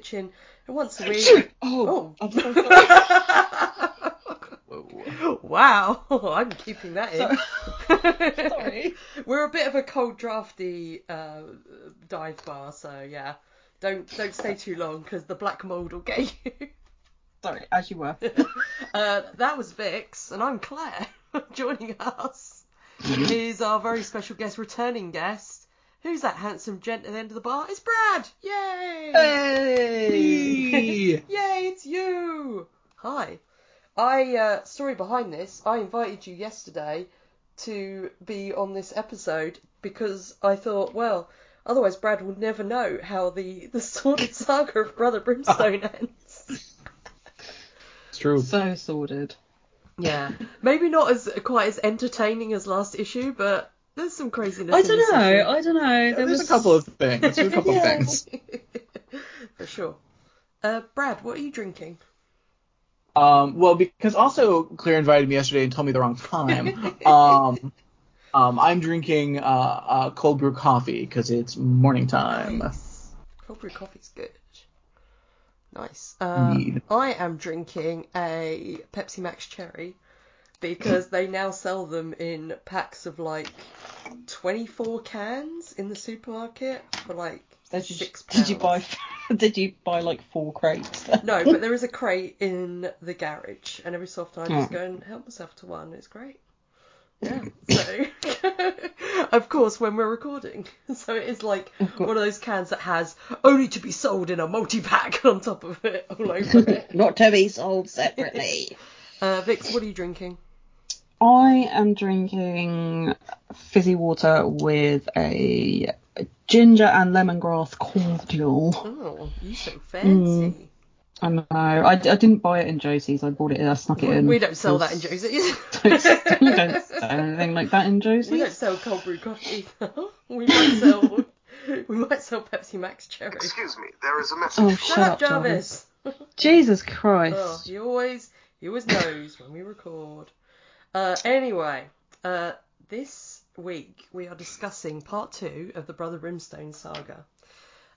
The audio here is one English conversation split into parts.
Kitchen, and once a week. Oh, Oh. So sorry. wow, I'm keeping that in. Sorry. We're a bit of a cold drafty uh, dive bar, so yeah. Don't don't stay too long because the black mold will get you. sorry, as you were. uh, that was Vix, and I'm Claire. Joining us is our very special guest, returning guest. Who's that handsome gent at the end of the bar? It's Brad! Yay! Hey! Yay, it's you! Hi. I, uh, story behind this, I invited you yesterday to be on this episode because I thought, well, otherwise Brad will never know how the, the sordid saga of Brother Brimstone ends. It's true. so sordid. Yeah. Maybe not as quite as entertaining as last issue, but there's some craziness I don't know. issue. I don't know. There There's was a couple of things. There's a couple of Yeah. things. For sure. Uh, Brad, what are you drinking? Um, well, because also Claire invited me yesterday and told me the wrong time. um, um, I'm drinking uh, uh, cold brew coffee because it's morning time. Nice. Cold brew coffee's good. Nice. Uh, I am drinking a Pepsi Max Cherry because they now sell them in packs of like 24 cans in the supermarket for like Did you, six did you buy? Did you buy like four crates? No, but there is a crate in the garage, and every so often I just Oh. go and help myself to one. It's great. Yeah. So, of course, when we're recording, so it is like one of those cans that has only to be sold in a multi-pack on top of it, all over it. Not to be sold separately. Uh, Vix, what are you drinking? I am drinking fizzy water with a ginger and lemongrass cordial. Oh, you so mm. fancy. I know. I, I didn't buy it in Josie's. I bought it. I snuck it We, in. we don't sell that in Josie's. don't, we don't sell anything like that in Josie's. we don't sell cold brew coffee. we might sell. We might sell Pepsi Max Cherry. Excuse me, there is a message. Oh, for Shut shut up, up, Jarvis. Jesus Christ. Oh, he always he always knows when we record. Uh, anyway, uh, this week we are discussing part two of the Brother Brimstone saga.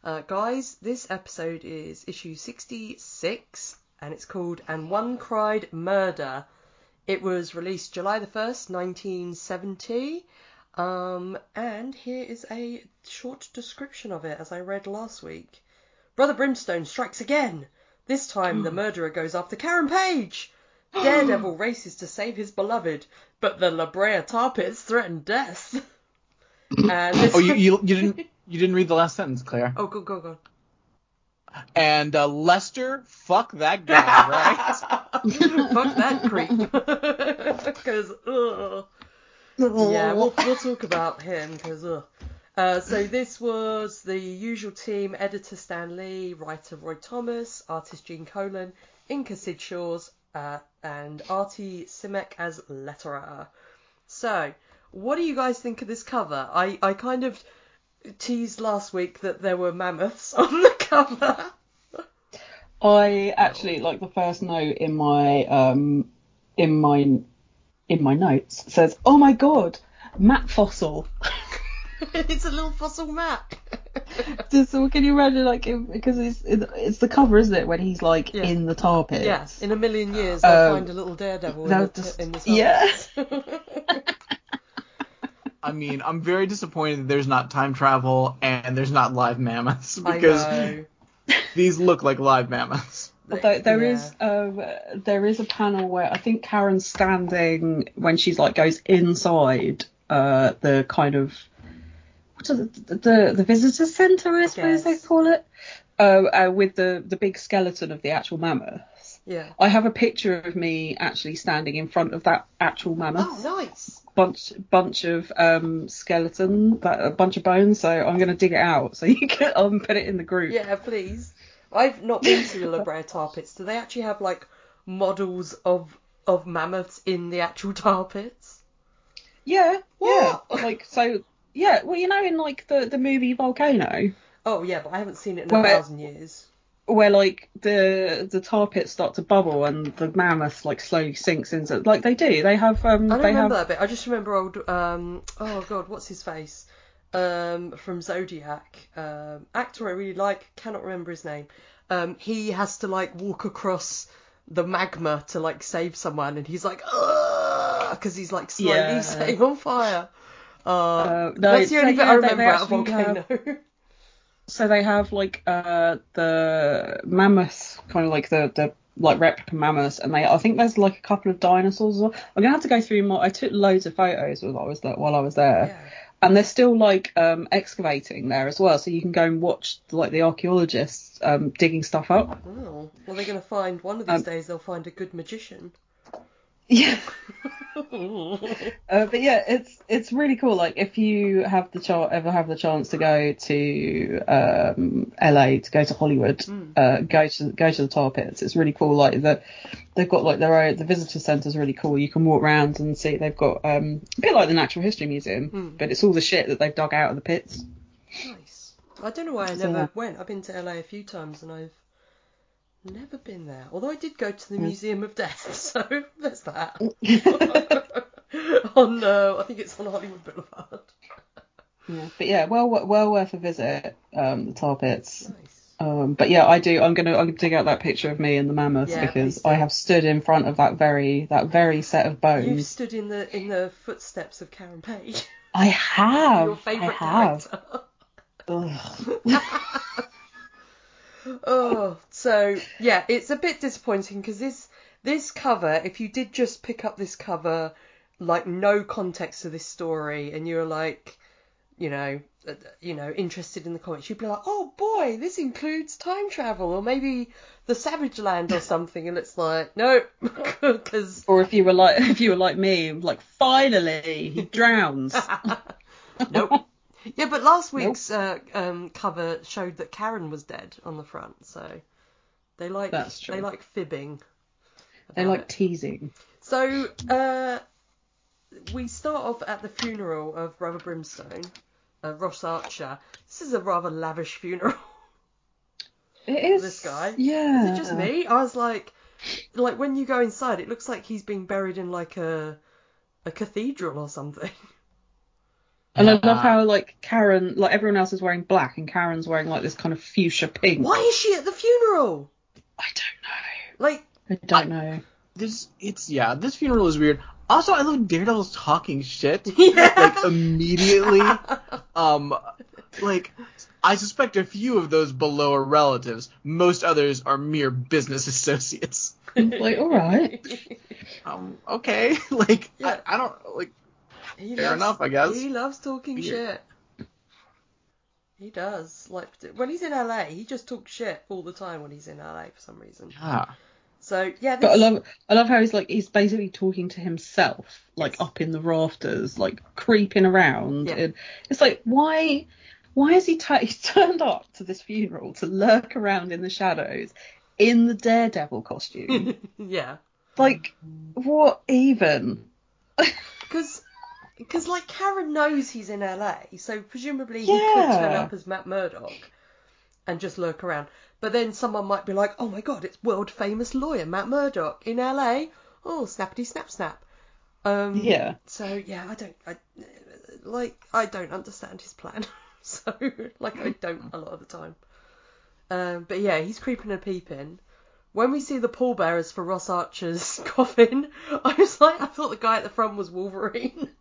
Uh, guys, this episode is issue 66 and it's called And One Cried Murder. It was released July the 1st, 1970. Um, and here is a short description of it as I read last week. Brother Brimstone strikes again. This time the murderer goes after Karen Page. Daredevil races to save his beloved, but the La Brea tar pits threaten death. And this... Oh, you, you you didn't you didn't read the last sentence, Claire. Oh, go go go. And uh, Lester, fuck that guy, right? Fuck that creep. Because. Yeah, we'll, we'll talk about him because, uh, so this was the usual team: editor Stan Lee, writer Roy Thomas, artist Gene Colan, inker Sid Shores, uh, and Artie Simek as letterer. So, what do you guys think of this cover? I, I kind of teased last week that there were mammoths on the cover. I actually like the first note in my um in my in my notes says, "Oh my god, mat fossil." it's a little fossil map. Just, so can you imagine like if, because it's it's the cover, isn't it? When he's like Yeah. in the tar pit. Yes, in a million years they'll Um, find a little daredevil in they'll the, just- in the yeah. I mean, I'm very disappointed that there's not time travel and there's not live mammoths because these look like live mammoths. Although there Yeah. is um, there is a panel where I think Karen's standing when she's like goes inside uh, the kind of what are the the, the visitor centre I suppose they call it uh, uh, with the the big skeleton of the actual mammoth. Yeah. I have a picture of me actually standing in front of that actual mammoth Oh, nice. bunch bunch of um skeleton a bunch of bones. So I'm gonna dig it out so you can um put it in the group. Yeah, please. I've not been to the La Brea tar pits. Do they actually have like models of of mammoths in the actual tar pits? Yeah, yeah. Like so yeah, well you know in like the, the movie Volcano, Oh yeah, but I haven't seen it in a thousand years. where like the the tar pits start to bubble and the mammoth like slowly sinks into like they do. They have um I don't they remember have that bit. I just remember old um oh god, what's his face? um, from Zodiac, um, actor I really like, cannot remember his name. Um, he has to like walk across the magma to like save someone, and he's like, because he's like slowly Yeah. setting on fire. Uh, Uh, no, that's the only bit I remember out of actually have- Volcano. So they have like uh the mammoth, kind of like the the like replica mammoths, and they I think there's like a couple of dinosaurs. as well. I'm gonna have to go through more. I took loads of photos while I was there. While I was there. yeah. and they're still like um, excavating there as well, so you can go and watch like the archaeologists um, digging stuff up. Oh, well, they're going to find one of these Um, days. They'll find a good magician. Yeah, uh, but yeah, it's it's really cool. Like if you have the chance, ever have the chance to go to um, LA, to go to Hollywood, Hmm. uh, go to go to the tar pits. It's really cool. Like that, they've got like their own. The visitor centre's really cool. You can walk around and see. They've got um, a bit like the Natural History Museum, Hmm. but it's all the shit that they've dug out of the pits. nice. I don't know why I never yeah. went. I've been to LA a few times and I've never been there. Although I did go to the Hmm. Museum of Death, so there's that. on, uh, I think it's on Hollywood Boulevard. Yeah, but yeah, well well worth a visit. Um, the tar pits. Nice. Um, but yeah, I do. I'm gonna I'm gonna dig out that picture of me and the mammoth Yeah, because. I have stood in front of that very that very set of bones. You've stood in the in the footsteps of Karen Page, I have. your favourite I have. character. Oh, so yeah, it's a bit disappointing because this this cover, if you did just pick up this cover, like no context to this story, and you're like, you know, uh, you know, interested in the comics, you'd be like, oh boy, this includes time travel, or maybe the Savage Land or something, and it's like, no, because Or if you were like if you were like me, like finally he drowns. nope. Yeah, but last week's uh, um, cover showed that Karen was dead on the front, so they like That's true. they like fibbing. They like it. teasing. So, uh, we start off at the funeral of Brother Brimstone, uh, Ross Archer. This is a rather lavish funeral. It is This guy? Yeah. Is it just me? I was like, like when you go inside, it looks like he's being buried in like a a cathedral or something. And I love how like Karen, like everyone else is wearing black, and Karen's wearing like this kind of fuchsia pink. Why is she at the funeral? I don't know. Like. I don't know. This it's yeah, this funeral is weird. Also, I love Daredevil's talking shit. Yeah. Like immediately. um like I suspect a few of those below are relatives. Most others are mere business associates. like, all right. Um, okay. like Yeah. I, I don't like he Fair loves, enough, I guess. He loves talking Weird. shit. He does. Like when he's in LA, he just talks shit all the time when he's in LA for some reason. yeah. So yeah, this, But I love, I love how he's like, he's basically talking to himself, like Yes. up in the rafters, like creeping around. Yeah. And it's like, why, why has he, tu- he's turned up to this funeral to lurk around in the shadows in the Daredevil costume? yeah, like, what even? because because like Karen knows he's in LA, so presumably he could turn up as Matt Murdock and just lurk around. But then someone might be like, "Oh my God, it's world famous lawyer Matt Murdock in LA." Oh, snappity snap snap. Um, Yeah. So yeah, I don't, I, like, I don't understand his plan. so like, I don't a lot of the time. Um, but yeah, he's creeping and peeping. When we see the pallbearers for Ross Archer's coffin, I was like, I thought the guy at the front was Wolverine.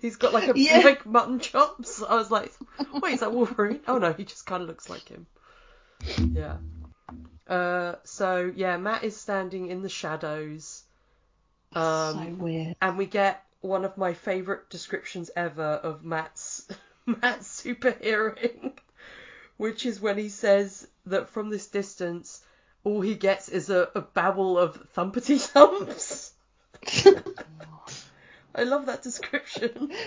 He's got like a Yeah. like mutton chops. I was like, wait, is that Wolverine? Oh no, he just kind of looks like him. Yeah. Uh, so yeah, Matt is standing in the shadows. Um, so weird. and we get one of my favourite descriptions ever of Matt's Matt's superheroing, which is when he says that from this distance, all he gets is a, a babble of thumpity thumps. I love that description.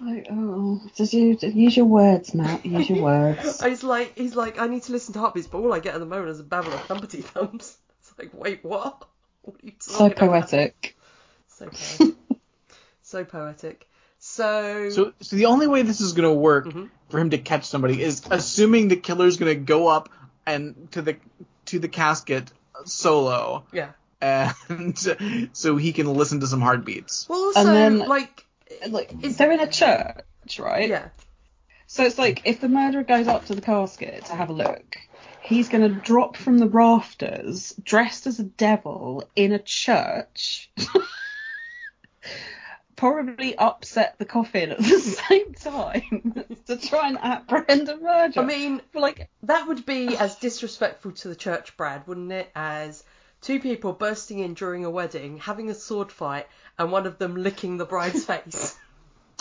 Like, oh, just use, use your words, Matt. Use your words. He's like, he's like, I need to listen to heartbeats, but all I get at the moment is a babble of thumpity thumps. It's like, wait, what? What are you So about? poetic. So poetic. so poetic. So, So, so the only way this is gonna work Mhm. for him to catch somebody is assuming the killer's gonna go up and to the to the casket solo, yeah. And so he can listen to some heartbeats. Well, also, And then- like, Like, Is- they're in a church. church, right? Yeah. So it's like if the murderer goes up to the casket to have a look, he's going to drop from the rafters dressed as a devil in a church. Probably upset the coffin at the same time to try and apprehend a murderer. I mean, like, that would be as disrespectful to the church, Brad, wouldn't it? As two people bursting in during a wedding, having a sword fight, and one of them licking the bride's face.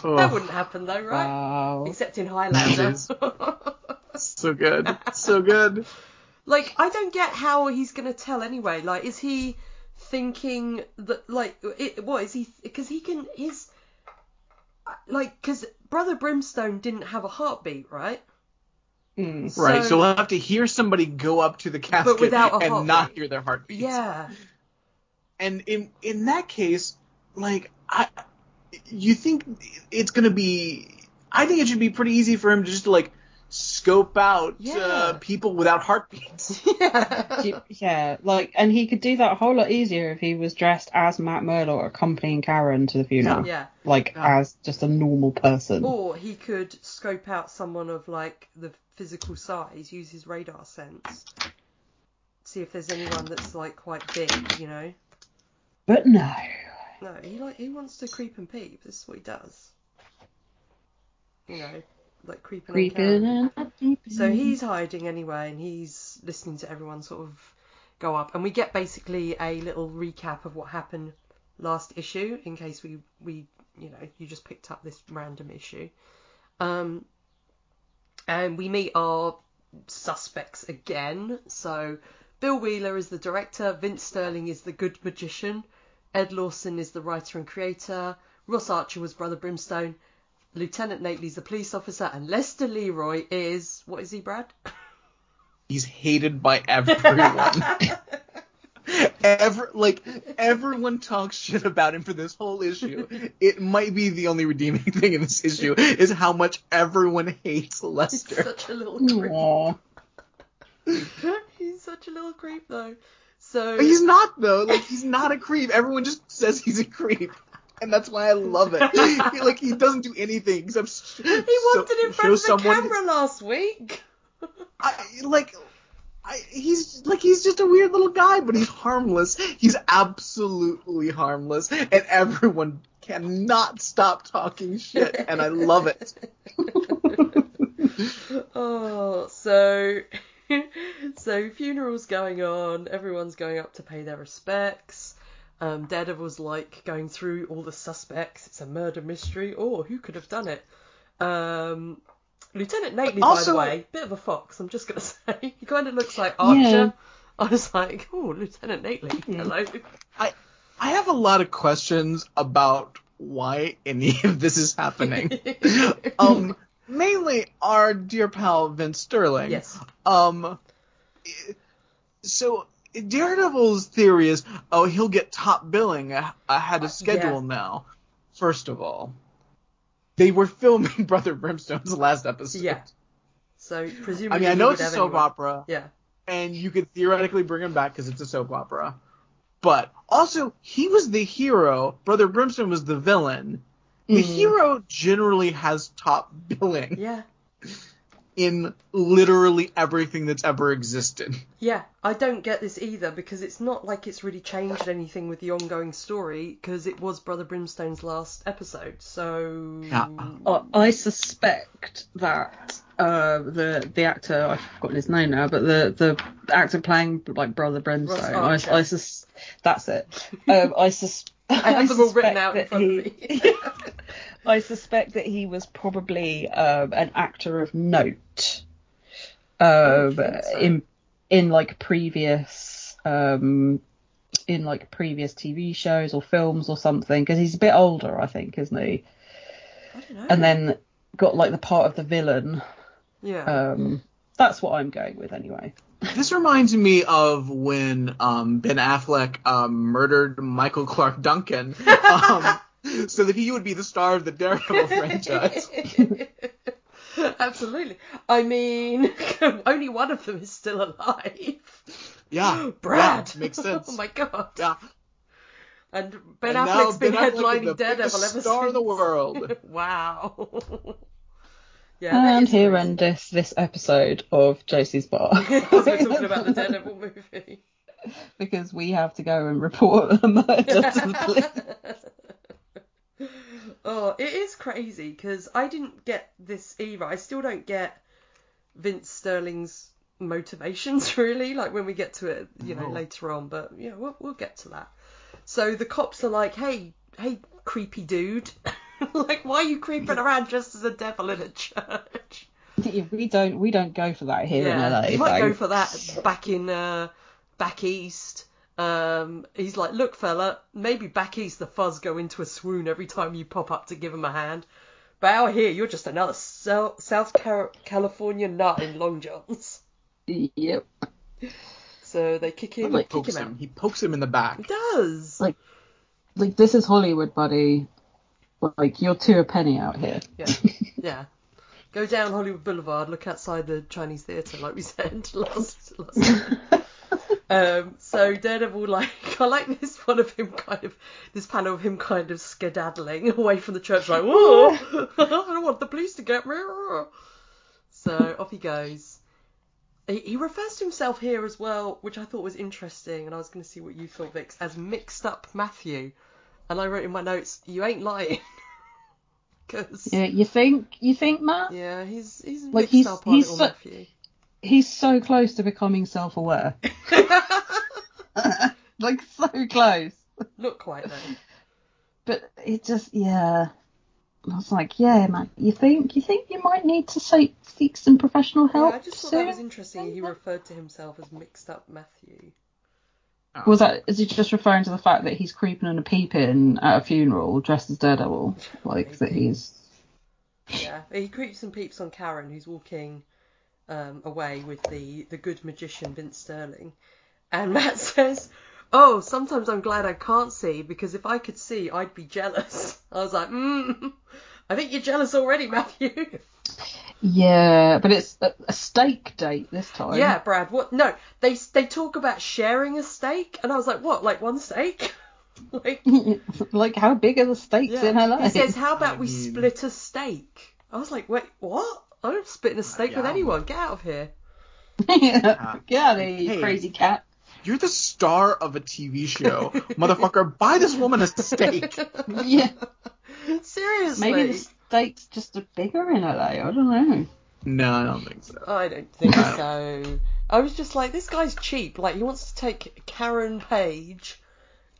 Oh. That wouldn't happen though, right? wow. Except in Highlander. so good, so good. like, I don't get how he's gonna tell anyway. Like, is he thinking that, like, it, what is he? Because he can, his, like, because Brother Brimstone didn't have a heartbeat, right? Mm. Right, So- so we'll have to hear somebody go up to the casket and heartbeat. not hear their heartbeats. Yeah. And in in that case, like I, you think it's gonna be? I think it should be pretty easy for him to just like scope out Yeah. uh, people without heartbeats. Yeah. Yeah, like, and he could do that a whole lot easier if he was dressed as Matt Murdock accompanying Karen to the funeral. yeah. Like, Yeah. as just a normal person. Or he could scope out someone of like the physical size, use his radar sense, see if there's anyone that's like quite big, you know. But no. No, he like he wants to creep and peep. This is what he does. You know, like creeping. Creeping and peeping. So he's hiding anyway, and he's listening to everyone sort of go up, and we get basically a little recap of what happened last issue, in case we we you know you just picked up this random issue. Um, and we meet our suspects again. So Bill Wheeler is the director, Vince Sterling is the good magician, Ed Lawson is the writer and creator, Ross Archer was Brother Brimstone, Lieutenant Nately's the police officer, and Lester Leroy is what is he, Brad? He's hated by everyone. Ever like everyone talks shit about him for this whole issue. It might be the only redeeming thing in this issue is how much everyone hates Lester. He's such a little creep. He's such a little creep though. So he's not though. Like he's not a creep. Everyone just says he's a creep. And that's why I love it. He, like he doesn't do anything except sh- he so- in front of the someone camera last week. I, like I, he's like he's just a weird little guy, but he's harmless. He's absolutely harmless, and everyone cannot stop talking shit, and I love it. oh, so so funerals going on. Everyone's going up to pay their respects. Um, Daredevil's like going through all the suspects. It's a murder mystery. Oh, who could have done it? Um, Lieutenant Nately, by the way, bit of a fox. I'm just gonna say he kind of looks like Archer. Yeah. I was like, oh, Lieutenant Nately, hello. I I have a lot of questions about why any of this is happening. um, mainly our dear pal Vince Sterling. yes. Um, so Daredevil's theory is, oh, he'll get top billing a- ahead of schedule Yeah. now. First of all, they were filming Brother Brimstone's last episode. Yeah. So presumably. I mean, I know it's a soap anyone. opera, Yeah. and you could theoretically bring him back because it's a soap opera. But also, he was the hero. Brother Brimstone was the villain. The Mm. hero generally has top billing Yeah. In literally everything that's ever existed. Yeah, I don't get this either because it's not like it's really changed anything with the ongoing story because it was Brother Brimstone's last episode. So Yeah. I- I suspect that uh, the the actor I've forgotten his name now, but the the actor playing like Brother Brimstone, I, Archer. I sus- that's it. Um, I sus- I have them all written out in that front of me. I suspect that he was probably um, an actor of note um, so. in in like previous um, in like previous TV shows or films or something because he's a bit older, I think, isn't he? I don't know. And then got like the part of the villain. yeah, Um, that's what I'm going with anyway. This reminds me of when um, Ben Affleck um, murdered Michael Clarke Duncan um, so that he would be the star of the Daredevil franchise. absolutely. I mean, only one of them is still alive. Yeah, Brad, yeah, makes oh sense. oh my god. Yeah. And Ben And now Affleck's been Ben Affleck headlining the Daredevil biggest ever star since. in the world. wow. yeah, And is here crazy. endeth this episode of Josie's Bar. Because we're talking about the Daredevil movie. because we have to go and report a murder to the police. Oh, it is crazy because I didn't get this either. I still don't get Vince Sterling's motivations really. Like when we get to it, you know, later on. But yeah, we'll, we'll get to that. So the cops are like, "Hey, hey, creepy dude." like, why are you creeping around just as a devil in a church? we don't we don't go for that here in LA. you might go for that back in uh, back east. Um, he's like, look, fella, maybe back east the fuzz go into a swoon every time you pop up to give him a hand. But out here, you're just another South, California nut in long johns. Yep. So they kick him, He kick pokes him. He pokes him in the back. He does. Like- Like this is Hollywood, buddy. Like you're two a penny out here. Yeah, yeah. Go down Hollywood Boulevard, look outside the Chinese theatre, like we said last. last time. Um, so Daredevil, like, I like this one of him kind of, this panel of him kind of skedaddling away from the church, like, whoa, I don't want the police to get me. So off he goes. He, he refers to himself here as well, which I thought was interesting, and I was going to see what you thought, Vix, as mixed up Matthew. And I wrote in my notes, you ain't lying. Because Yeah, you think you think Matt? yeah, he's he's Like, mixed he's- up our he's so- Matthew. He's so close to becoming self-aware. like so close. Not quite though. But it just yeah. I was like, yeah, man. You think you think you might need to seek seek some professional help? Yeah, I just thought soon? that was interesting. He referred to himself as mixed up Matthew. Oh. Was that is he just referring to the fact that he's creeping and a peeping at a funeral dressed as Daredevil? Like that he's Yeah, he creeps and peeps on Karen, who's walking um, away with the the good magician Vince Sterling, and Matt says, "Oh, sometimes I'm glad I can't see because if I could see, I'd be jealous." I was like, "Hmm, I think you're jealous already, Matthew." Yeah, but it's a, a steak date this time. yeah, Brad. What? No, they they talk about sharing a steak, and I was like, "What? Like one steak?" like like how big are the steaks Yeah. in LA? He says, "How about I we mean- split a steak?" I was like, "Wait, what? I'm not splitting a steak with anyone. Get out of here." yeah. Get out of here, you Hey. crazy cat. You're the star of a TV show, motherfucker. Buy this woman a steak. Yeah. Seriously. Maybe the steaks just are bigger in LA. I don't know. No, I don't think so. I don't think so. I was just like, this guy's cheap. Like, he wants to take Karen Page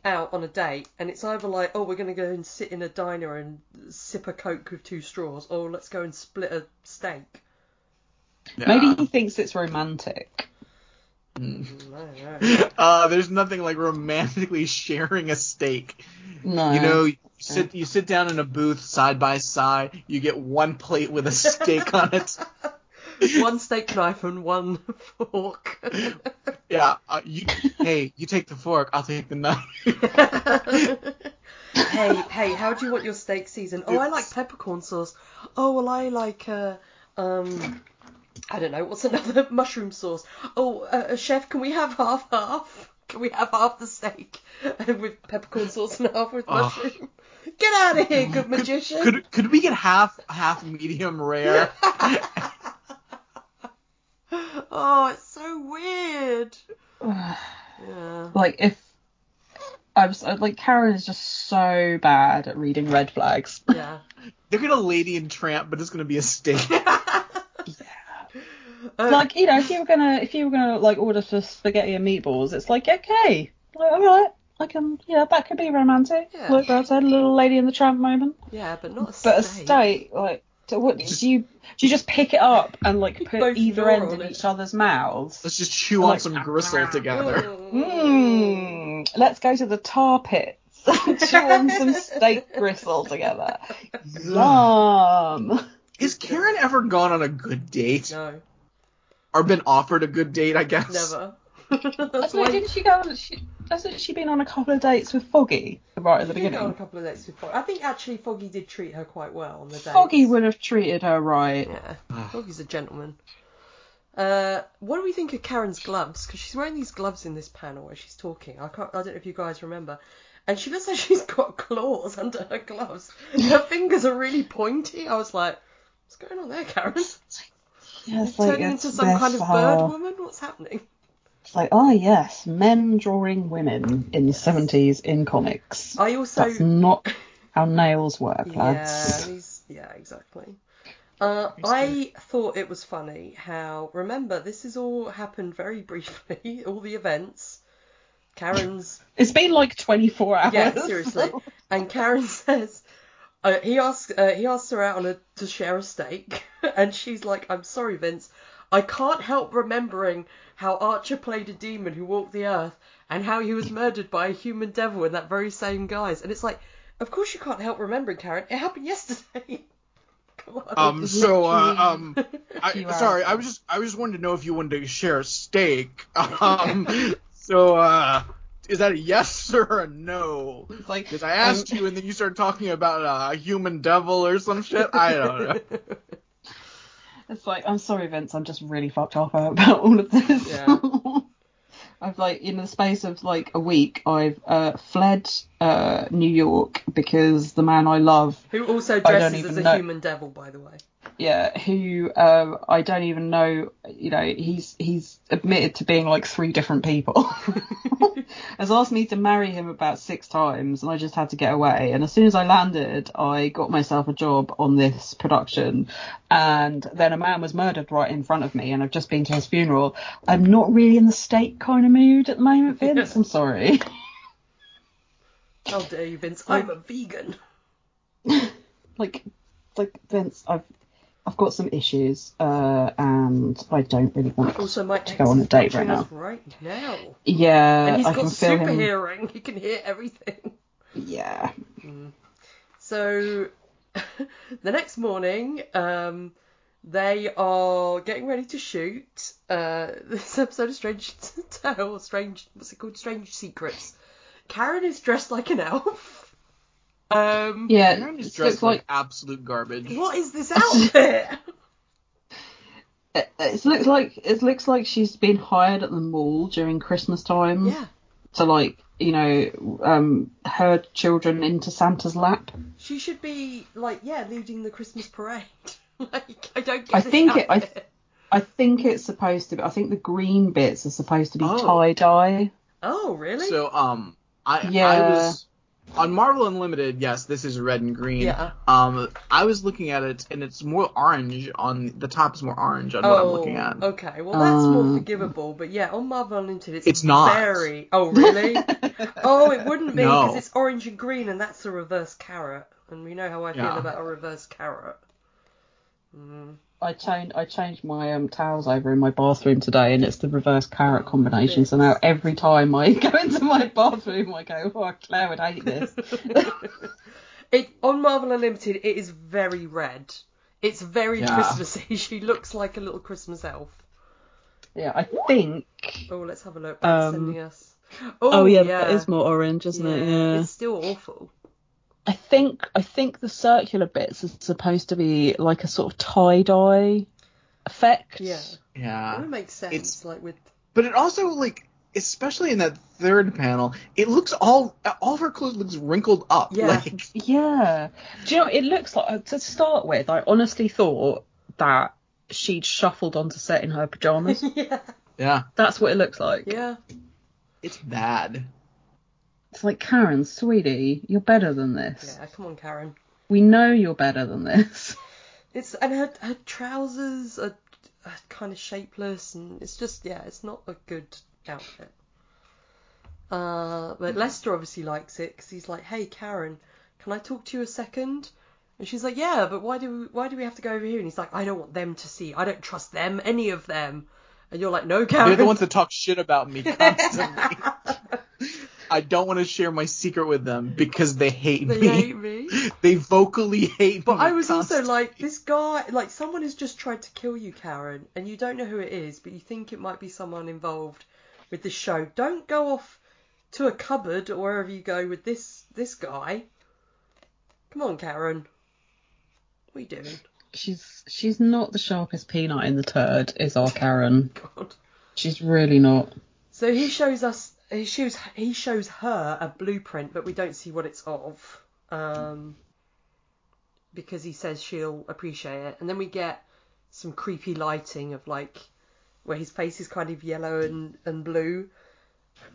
out on a date, and it's either like, oh, we're going to go and sit in a diner and sip a Coke with two straws, or let's go and split a steak. Maybe he thinks it's romantic. Mm. I don't know. Uh, there's nothing like romantically sharing a steak. No. You know, you sit you sit down in a booth side by side. You get one plate with a steak on it. one steak knife and one fork. Yeah. Uh, you, hey, you take the fork. I'll take the knife. hey, hey, how do you want your steak seasoned? Oh, I like peppercorn sauce. Oh, well, I like uh, um, I don't know, what's another mushroom sauce? Oh, uh, chef, can we have half half? Can we have half the steak with peppercorn sauce and half with Oh. mushroom? Get out of here, good magician. Could could we get half half medium rare? Oh, it's so weird. Yeah. like if I was like Karen is just so bad at reading red flags. Yeah. They're gonna lady and tramp, but it's gonna be a steak. Uh, like you know, if you were gonna if you were gonna like order for spaghetti and meatballs, it's like okay, like all right, I can yeah that could be romantic. Yeah. Like Brad said, a little lady in the tramp moment. yeah, but not a steak. But a steak, like, do, what, do you do you just pick it up and like put Both either end in it. each other's mouths? Let's just chew on Like- some gristle together. Mmm. Let's go to the tar pits. and Chew on some steak gristle together. Yum. Has Karen ever gone on a good date? No, Or been offered a good date, I guess? never. I That's don't why didn't she go on? She, hasn't she been on a couple of dates with Foggy right at the go on a couple of dates with Foggy. I think actually Foggy did treat her quite well on the dates. Foggy would have treated her right. Yeah, Foggy's a gentleman. Uh, what do we think of Karen's gloves? Because she's wearing these gloves in this panel where she's talking. I can't. I don't know if you guys remember. and she looks like she's got claws under her gloves. Her fingers are really pointy. I was like, what's going on there, Karen? Yeah, it's like, turning into some kind of bird woman? What's happening? It's like, oh yes, men drawing women in the 70s in comics. I also That's not how nails work, lads. he's, yeah, exactly. Uh, I thought it was funny how, remember, this has all happened very briefly, all the events. Karen's, It's been like 24 hours. yeah, seriously. And Karen says, uh, he asks, uh, he asks her out on a, to share a steak, and she's like, I'm sorry, Vince, I can't help remembering how Archer played a demon who walked the earth, and how he was murdered by a human devil in that very same guise. And it's like, of course you can't help remembering, Karen. It happened yesterday. Come on. Um. So, uh, um, I, sorry, I was just, I was just wanted to know if you wanted to share a steak. Um. so, uh, is that a yes or a no? It's like, Because I asked um, you, and then you started talking about a human devil or some shit. I don't know. It's like, I'm sorry, Vince, I'm just really fucked up about all of this. Yeah. I've like, in the space of like a week, I've uh, fled uh, New York because the man I love, Who also dresses as a know- human devil, by the way. Yeah, who um, I don't even know, you know, he's he's admitted to being like three different people. has asked me to marry him about six times, and I just had to get away. And as soon as I landed, I got myself a job on this production, and then a man was murdered right in front of me, and I've just been to his funeral. I'm not really in the state kind of mood at the moment, Vince. I'm sorry. How dare you, Vince? I'm a vegan. like, like Vince, I've I've got some issues, uh, and I don't really want Also, my to go on a date right now. right now. Yeah, and he's I got super hearing. He can hear everything. Yeah. So, the next morning, um, they are getting ready to shoot uh, this episode of Strange Tale, Strange, what's it called? Strange Secrets. Karen is dressed like an elf. Um, Yeah, Aaron is dressed looks like like absolute garbage. What is this outfit? it, it looks like it looks like she's been hired at the mall during Christmas time yeah, to like you know um herd children into Santa's lap. she should be like, yeah, leading the Christmas parade. like, I don't get I this think it- I- outfit. I think it's supposed to be. I think the green bits are supposed to be Oh. tie dye. Oh, really? So, um, I I Yeah. was on Marvel Unlimited. Yes, this is red and green. Yeah. Um, I was looking at it, and it's more orange on the top. Is more orange on what I'm looking at. Okay, well that's more Um, forgivable, but yeah, on Marvel Unlimited it's, It's not. very. Oh really? oh, it wouldn't be No. because it's orange and green, and that's a reverse carrot, and we know how I feel Yeah. about a reverse carrot. Mm. I changed I changed my um towels over in my bathroom today, and it's the reverse carrot combination. So now every time I go into my bathroom, I go, oh, Claire would hate this. it on Marvel Unlimited it is very red. It's very Yeah. Christmassy. She looks like a little Christmas elf. yeah, I think. Oh, let's have a look. Um, sending us. Oh, Oh, yeah, yeah, that is more orange, isn't it? Yeah. It's still awful. I think I think the circular bits are supposed to be like a sort of tie dye effect. Yeah. Yeah. It would make sense, it's- like with But it also like, especially in that third panel, it looks all all of her clothes looks wrinkled up. Yeah. Like, Yeah. Do you know? It looks like uh, to start with. I honestly thought that she'd shuffled onto set in her pajamas. yeah, yeah, That's what it looks like. yeah. it's bad. It's like Karen, sweetie, you're better than this. Yeah, come on, Karen. We know you're better than this. It's and her her trousers are, are kind of shapeless, and it's just yeah, it's not a good outfit. Uh, but Lester obviously likes it because he's like, "Hey, Karen, can I talk to you a second? And she's like, "Yeah, but why do we, why do we have to go over here?" And he's like, "I don't want them to see. I don't trust them, any of them." And you're like, "No, Karen." They're the ones that talk shit about me constantly. I don't want to share my secret with them because they hate they me. hate me. They vocally hate But me. I was also like, this guy, like someone has just tried to kill you, Karen, and you don't know who it is, but you think it might be someone involved with this show. Don't go off to a cupboard or wherever you go with this this guy. Come on, Karen. What are you doing? She's she's not the sharpest peanut in the turd, is our Karen. God. She's really not. So he shows us he shows he shows her a blueprint, but we don't see what it's of. Um, because he says she'll appreciate it, and then we get some creepy lighting of like where his face is kind of yellow and, and blue,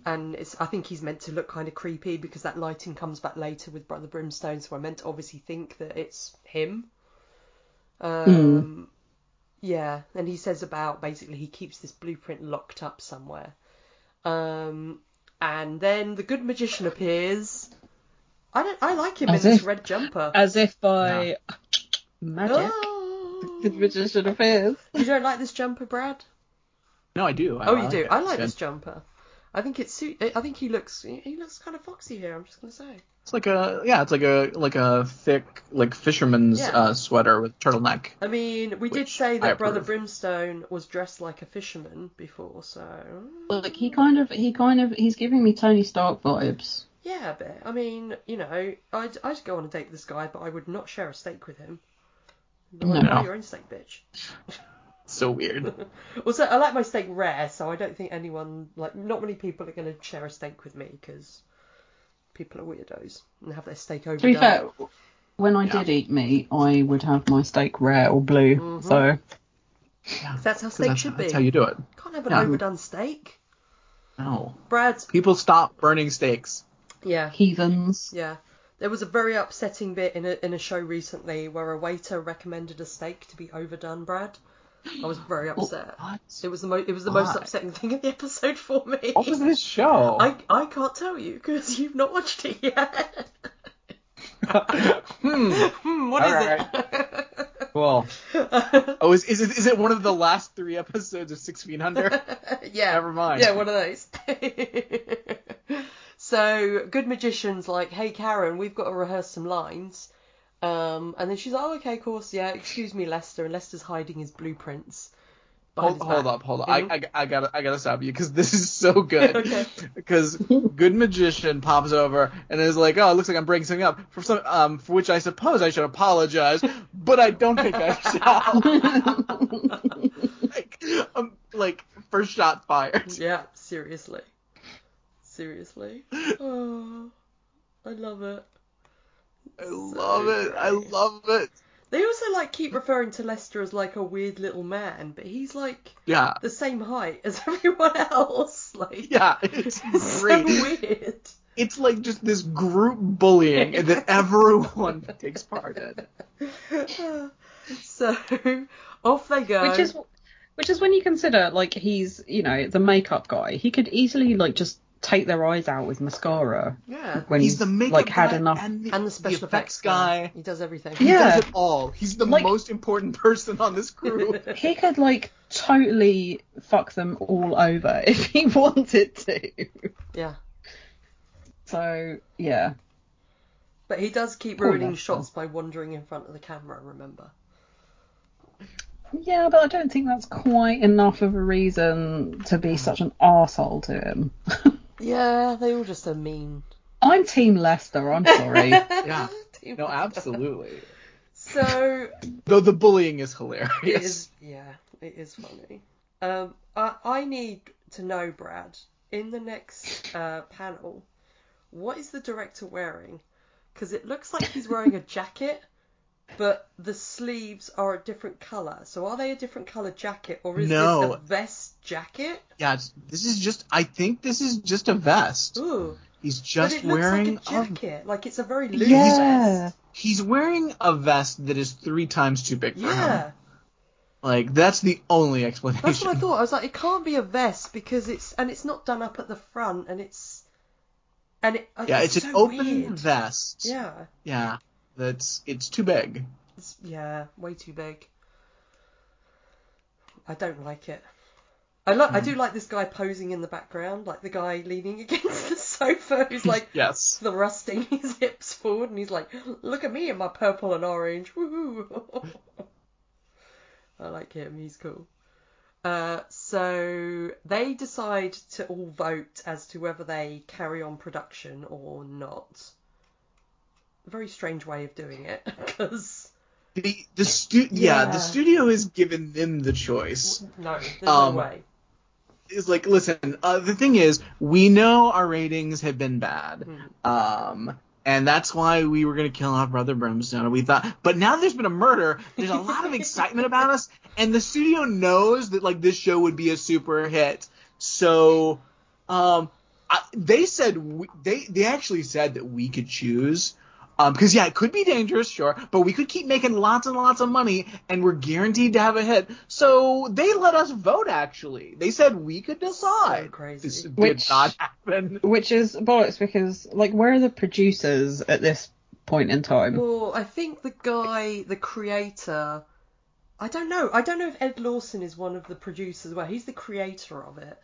and it's I think he's meant to look kind of creepy because that lighting comes back later with Brother Brimstone, so I meant to obviously think that it's him. Um, yeah, and he says about basically he keeps this blueprint locked up somewhere. Um, and then the good magician appears. I don't. I like him As in this red jumper. As if by magic, Oh. the magician appears. You don't like this jumper, Brad? No, I do. I Oh, you like do. it. I like It's this jumper. I think it's suit. I think he looks. He looks kind of foxy here. I'm just gonna say. It's like a yeah, it's like a like a thick like fisherman's Yeah. uh, sweater with turtleneck. I mean, we did say that Brother. Brimstone was dressed like a fisherman before, so Like he kind of, he kind of, he's giving me Tony Stark vibes. yeah, a bit. I mean, you know, I'd I'd go on a date with this guy, but I would not share a steak with him. No, No. no. your own steak, bitch. So weird. Also, I like my steak rare, so I don't think anyone like not many people are going to share a steak with me because people are weirdos and have their steak overdone. To be fair, when I Yeah. did eat meat, I would have my steak rare or blue. Mhm. So That's how steak that's, should be. that's how you do it. Can't have an Yeah. overdone steak. No. Brad, People stop burning steaks. yeah, heathens. yeah. There was a very upsetting bit in a in a show recently where a waiter recommended a steak to be overdone. Brad, I was very upset. What? It was the most it was the most upsetting thing in the episode for me. What was this show? I I can't tell you because you've not watched it yet. hmm. Hmm, what is Alright. it? Well. Oh, is, is it is it one of the last three episodes of Six Feet Under? yeah. Never mind. Yeah, one of those. so, good magician's like, hey Karen, we've got to rehearse some lines. Um, and then she's like, oh, okay, of course, yeah, excuse me, Lester. And Lester's hiding his blueprints. Hold, his hold up, hold up. Mhm. I, I, I gotta I gotta stop you because this is so good. Because good magician pops over and is like, "Oh, it looks like I'm breaking something up." For some, um, for which I suppose I should apologize, but I don't think I shall. like, um, like first shot fired. Yeah, seriously. Seriously. Oh, I love it. I love it. I love it. They also like keep referring to Lester as like a weird little man, but he's like Yeah, the same height as everyone else. Like, yeah. It's it's great. so weird. It's like just this group bullying that everyone takes part in. so off they go. Which is which is when you consider like he's you know the makeup guy. He could easily like just take their eyes out with mascara yeah, when He's the makeup like had guy enough. and the, and the special the effects effects guy. He does everything. He Yeah. does it all. He's the Like- most important person on this crew. He could like totally fuck them all over if he wanted to. Yeah, So yeah, but he does keep Poor ruining Lester. shots by wandering in front of the camera. Remember? yeah, but I don't think that's quite enough of a reason to be such an arsehole to him. Yeah, they all just are mean. I'm Team Lester. I'm sorry. Yeah. Team No, Lester. absolutely. So Though the bullying is hilarious. it is. Yeah, it is funny. Um, I I need to know, Brad, in the next uh, panel, what is the director wearing? Because it looks like he's wearing a jacket, but the sleeves are a different colour. So are they a different colour jacket, or is No. this a vest jacket? Yeah, this is just. I think this is just a vest. Ooh, He's just wearing. like a jacket. Like it's a very loose yeah. vest. he's wearing a vest that is three times too big for Yeah. him. Like that's the only explanation. That's what I thought. I was like, it can't be a vest because it's and it's not done up at the front and it's and it. Yeah, it's, so an open weird. vest. Yeah, Yeah, that's it's too big. it's, yeah, way too big. I don't like it. I like. I Hmm. do like this guy posing in the background, like the guy leaning against the sofa who's like Yes. thrusting his hips forward, and he's like, "Look at me in my purple and orange." Woohoo! I like him. He's cool. Uh, so they decide to all vote as to whether they carry on production or not. Very strange way of doing it because The the stu- yeah. Yeah. the studio has given them the choice. no, there's Um, no way. is like, listen. Uh, the thing is, we know our ratings have been bad, um, and that's why we were gonna kill off Brother Brimstone. We thought, but now there's been a murder. There's a lot of excitement about us, and the studio knows that like this show would be a super hit. So, um, I, they said we, they they actually said that we could choose. Um, because yeah, it could be dangerous, sure, but we could keep making lots and lots of money, and we're guaranteed to have a hit. So they let us vote. Actually, they said we could decide. So crazy. This did Which- not happen. Which is bollocks because like where are the producers at this point in time? Well, I think the guy, the creator, I don't know. I don't know if Ed Lawson is one of the producers. Well, he's the creator of it.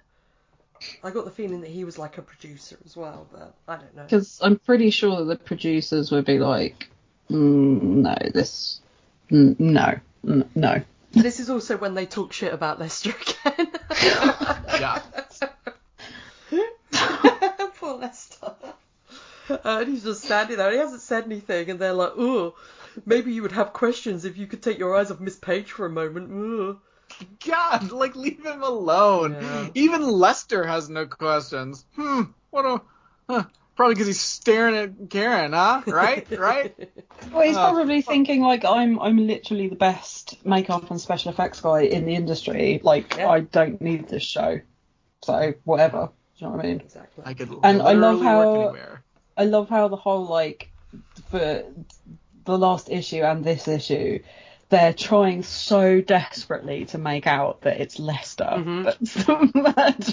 I got the feeling that he was like a producer as well, but I don't know. Because I'm pretty sure that the producers would be like, mm, no, this, mm, no, mm, no. This is also when they talk shit about Lester again. Yeah. Poor Lester. Uh, and he's just standing there. and He hasn't said anything, and they're like, "Oh, maybe you would have questions if you could take your eyes off Miss Page for a moment." Ugh. God, like leave him alone. Yeah. Even Lester has no questions. Hmm. What a. Huh. Probably because he's staring at Karen, huh? Right? Right? Well, he's Uh, probably thinking like I'm I'm literally the best makeup and special effects guy in the industry. Like Yeah. I don't need this show, so whatever. Do you know what I mean? exactly. I could And I love how- I love how the whole like for the last issue and this issue, they're trying so desperately to make out that it's Lester Mhm. that's the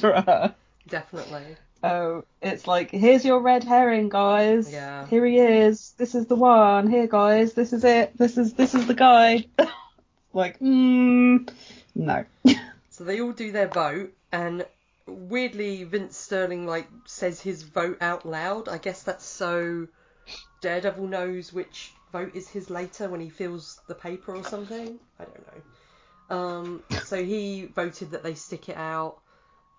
murderer. Definitely. Oh, it's like here's your red herring, guys. Yeah. Here he is. This is the one. Here, guys. This is it. This is this is the guy. like, mm, no. So they all do their vote, and weirdly, Vince Sterling like says his vote out loud. I guess that's so Daredevil knows which vote is his later when he fills the paper or something. I don't know. Um, so he voted that they stick it out.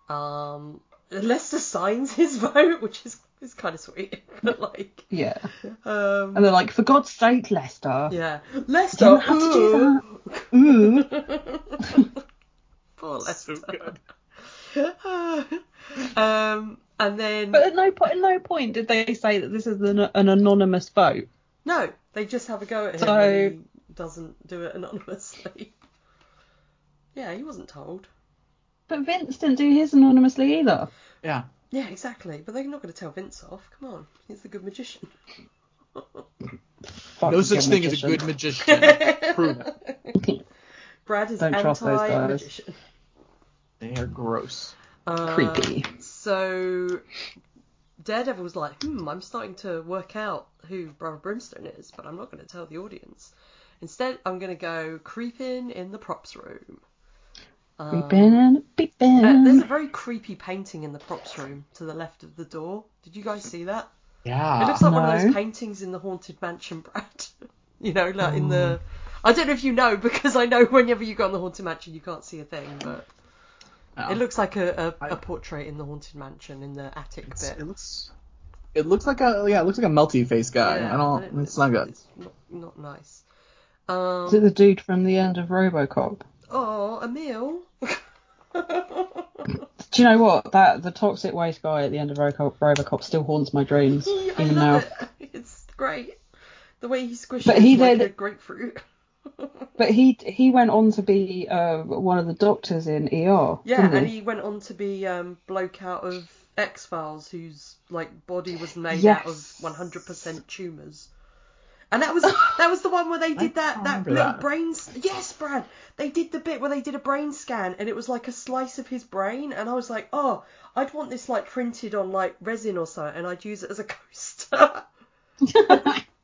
Um, Lester signs his vote, which is is kind of sweet, but like, yeah. um, And they're like, for God's sake, Lester. yeah, Lester. don't have to do ooh. that. Ooh. Poor Lester. So good. um, and then But at no point, at no point did they say that this is an, an anonymous vote. no, they just have a go at him So- and he doesn't do it anonymously. Yeah, he wasn't told. But Vince didn't do his anonymously either. Yeah. Yeah, exactly. But they're not going to tell Vince off. Come on, he's the good magician. No such good thing as a good magician. Prove it. Brad is Don't trust those guys. anti-magician. They are gross. Uh, Creepy. So Daredevil was like, hmm, I'm starting to work out who Brother Brimstone is, but I'm not going to tell the audience. Instead, I'm going to go creeping in the props room. Um, Creeping and peeping. uh, there's a very creepy painting in the props room to the left of the door. Did you guys see that? Yeah. It looks like one of those paintings in the Haunted Mansion, Brad. you know, like in the. I don't know if you know because I know whenever you go on the Haunted Mansion you can't see a thing, but Oh. it looks like a, a, I- a portrait in the Haunted Mansion in the attic bit. it looks. It looks like a yeah. It looks like a melty face guy. Yeah, I don't. it- it's not good. It's not, not nice. Um, Is it the dude from the end of RoboCop? oh, Emil. Do you know what? That the toxic waste guy at the end of RoboCop, RoboCop still haunts my dreams I even now. love it. It's great. The way he squishes But he like did- a grapefruit. But he he went on to be uh, one of the doctors in ER. Yeah, didn't and he went on to be um, bloke out of X Files, whose like body was made Yes. out of 100% tumors. And that was that was the one where they did that that little that. brain. Yes, Brad. They did the bit where they did a brain scan, and it was like a slice of his brain, and I was like, oh, I'd want this like printed on like resin or something, and I'd use it as a coaster.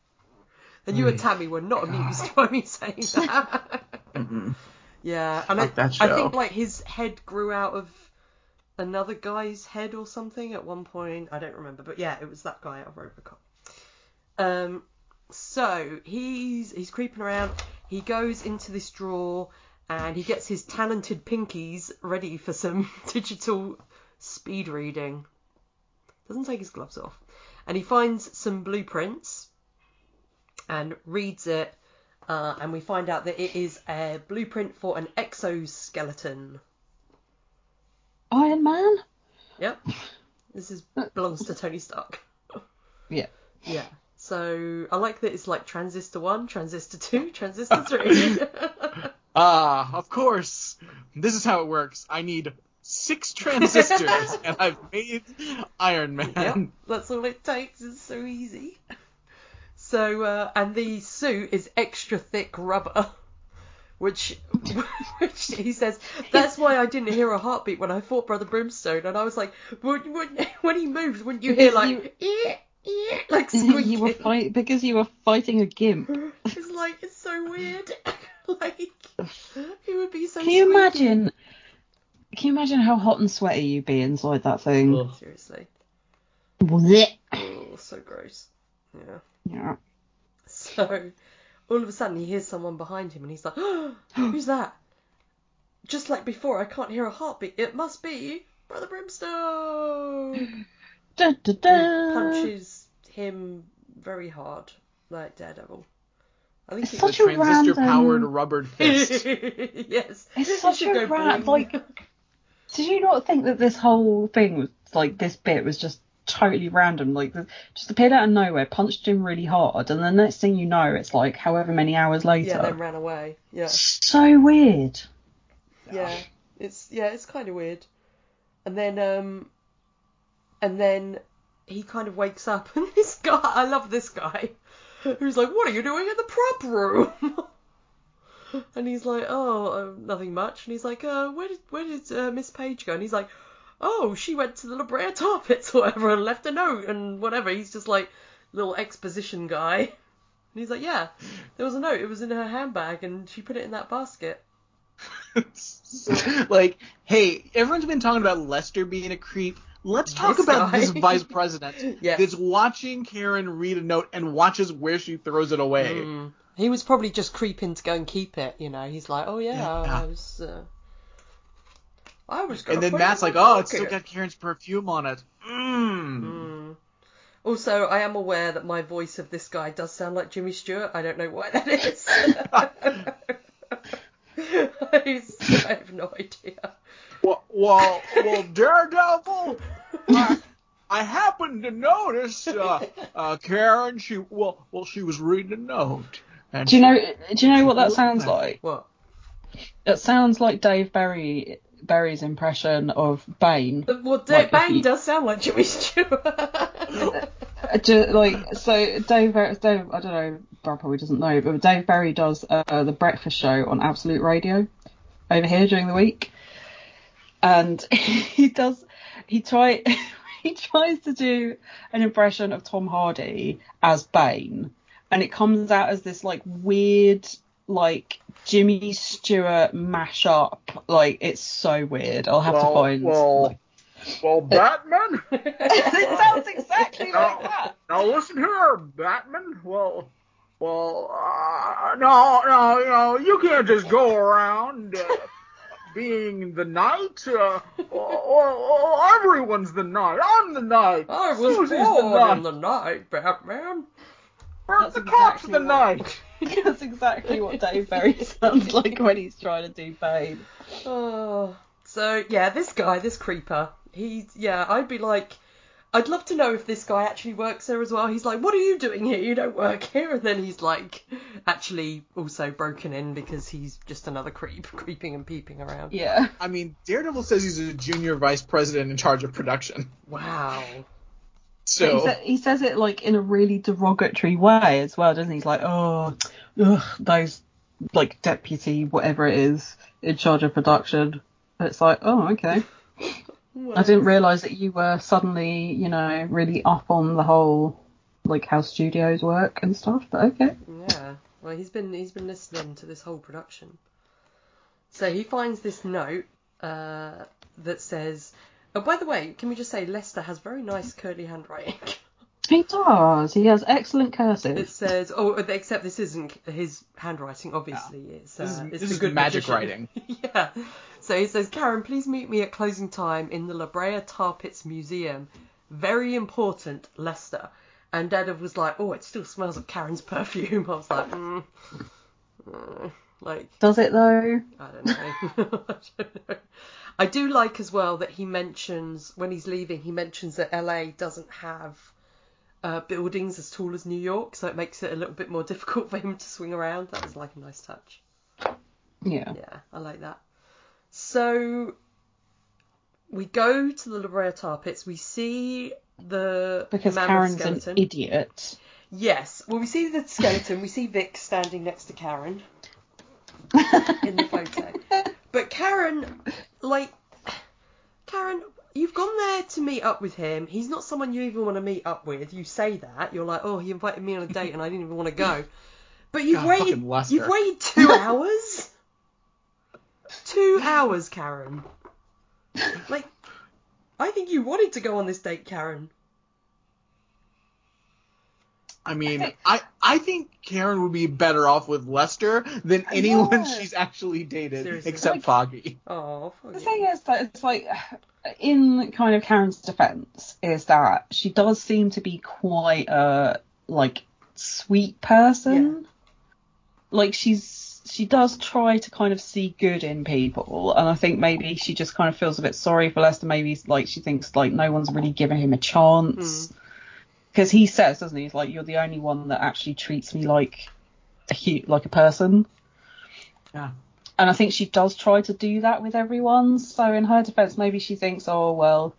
and you and Tammy were not amused by me saying that. Mm-mm. Yeah, and I, Fuck that I think like his head grew out of another guy's head or something at one point. I don't remember, but yeah, it was that guy out of Robocop. Um, so he's he's creeping around. He goes into this drawer and he gets his talented pinkies ready for some digital speed reading. Doesn't take his gloves off, and he finds some blueprints and reads it uh, and we find out that it is a blueprint for an exoskeleton. Iron Man. Yep. This is belongs to Tony Stark. Yeah. Yeah. So I like that it's like transistor one, transistor two, transistor three. Ah, of course. This is how it works. I need six transistors, and I've made Iron Man. yep. That's all it takes. It's so easy. So uh, and the suit is extra thick rubber. Which, which he says, that's why I didn't hear a heartbeat when I fought Brother Brimstone, and I was like, when, when, when he moves, wouldn't you hear like, "Eh, eh," like you were squeaking? fight because you were fighting a gimp. It's like it's so weird. like he would be so. Can you squeaky. imagine? Can you imagine how hot and sweaty you'd be inside that thing? Ugh. Seriously. Blech. Oh, so gross. Yeah. Yeah. So all of a sudden he hears someone behind him and he's like, oh, "Who's that?" Just like before, I can't hear a heartbeat. It must be Brother Brimstone. Da, da, da. he punches him very hard, like Daredevil. I think It's such a transistor-powered random- rubbered fist. yes. It's such a rat. Like, did you not think that this whole thing was like this bit was just totally random? Like, just appeared out of nowhere, punched him really hard, and the next thing you know, it's like however many hours later. yeah, then ran away. Yeah. So weird. Yeah, it's yeah, it's kind of weird. And then um, and then he kind of wakes up, and this guy, I love this guy, who's like, "What are you doing in the prop room?" and he's like, "Oh, uh, nothing much." And he's like, "Uh, where did where did uh, Miss Page go?" And he's like, "Oh, she went to the La Brea Tar Pits or whatever and left a note and whatever." He's just like little exposition guy. And he's like, "Yeah, there was a note. It was in her handbag, and she put it in that basket." like, hey, everyone's been talking about Lester being a creep. Let's talk This about guy. this vice president Yes. that's watching Karen read a note and watches where she throws it away. Mm. He was probably just creeping to go and keep it, you know. He's like, oh yeah, Yeah. I was. Uh, I was. Gonna And then Matt's like, oh, it's still got Karen's perfume on it. Mmm. Mm. Also, I am aware that my voice of this guy does sound like Jimmy Stewart. I don't know why that is. I have no idea. Well, well, well Daredevil, I, I happened to notice uh, uh, Karen. She well, well, she was reading a note. And Do you know? Do you know what that sounds like? What? It sounds like Dave Berry Berry's impression of Bane. Well, Da- Like, Bane you- does sound like Jimmy Stewart. Uh, ju- like so, Dave, Dave. I don't know. Brad probably doesn't know, but Dave Berry does uh, the breakfast show on Absolute Radio over here during the week, and he does. He try. He tries to do an impression of Tom Hardy as Bane, and it comes out as this like weird, like Jimmy Stewart mashup. Like it's so weird. I'll have to find. well, like- well, Batman. it sounds exactly like that. Now listen here, Batman. Well, well, uh, no, no, no, you can't just go around uh, being the knight. Uh, well, well, everyone's the knight. I'm the knight. I was Susie's born the in the night, Batman. Bert That's the cop's exactly the what- knight. That's exactly what Dave Berry sounds like when he's trying to do Bane. Oh, so yeah, this guy, this creeper, he, yeah, I'd be like, I'd love to know if this guy actually works there as well. He's like, what are you doing here? You don't work here. And then he's like, actually also broken in because he's just another creep, creeping and peeping around. Yeah. I mean, Daredevil says he's a junior vice president in charge of production. Wow. He, sa- he says it like in a really derogatory way as well, doesn't he? He's like, oh, ugh, those like deputy whatever it is in charge of production. And it's like, oh, okay. I didn't realise that you were suddenly, you know, really up on the whole like how studios work and stuff. But okay. Yeah. Well, he's been he's been listening to this whole production. So he finds this note uh, that says, "Oh, by the way, can we just say Lester has very nice curly handwriting." He does. He has excellent cursive. It says, "Oh, except this isn't his handwriting. Obviously, it's uh, This is- it's this is good magic magician. yeah. So he says, "Karen, please meet me at closing time in the La Brea Tar Pits Museum. Very important, Lester." And Daredevil was like, "Oh, it still smells of Karen's perfume." I was like, mm, mm, "Like, Does it though? I don't know. I don't know. I do like as well that he mentions when he's leaving, he mentions that LA doesn't have uh, buildings as tall as New York, so it makes it a little bit more difficult for him to swing around. That was like a nice touch. Yeah. Yeah, I like that. So we go to the La Brea tar pits. We see the Because mammoth Karen's skeleton. an idiot. Yes. Well, we see the skeleton. We see Vic standing next to Karen in the photo. But Karen, like, Karen, you've gone there to meet up with him. He's not someone you even want to meet up with. You say that. You're like, oh, he invited me on a date and I didn't even want to go. But you've God, waited. You've waited two hours. two hours, Karen. Like, I think you wanted to go on this date, Karen. I mean, I I think Karen would be better off with Lester than anyone Yeah. she's actually dated, Seriously. except Like- Foggy. Oh, fuck The thing is that it's like, in kind of Karen's defense, is that she does seem to be quite a like sweet person. Like she's she does try to kind of see good in people, and I think maybe she just kind of feels a bit sorry for Lester. Maybe like she thinks like no one's really given him a chance. Hmm. Because he says, doesn't he? He's like, "You're the only one that actually treats me like a hu- like a person." Yeah. And I think she does try to do that with everyone. So in her defense, maybe she thinks, oh well,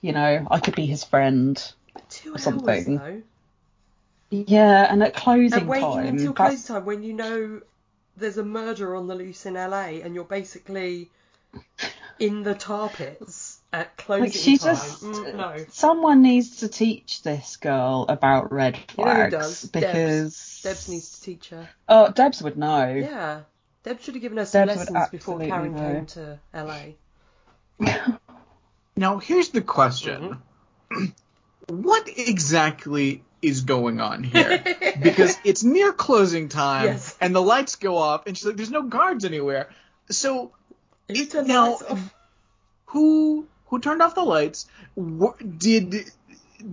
you know, I could be his friend. Two or something. though. Yeah, and at closing And waiting time, until that's- closing time when you know there's a murder on the loose in LA and you're basically in the tar pits at closing like she time. just Mm, no. someone needs to teach this girl about red You know who flags does? because Debs needs to teach her. Oh, Debs would know. Yeah. Deb should have given her some Debs would lessons before absolutely Karen know. came to LA. Now here's the question: What exactly is going on here? because it's near closing time, Yes. and the lights go off, and she's like, "There's no guards anywhere." So Who turned the now, who who turned off the lights? Wh- Did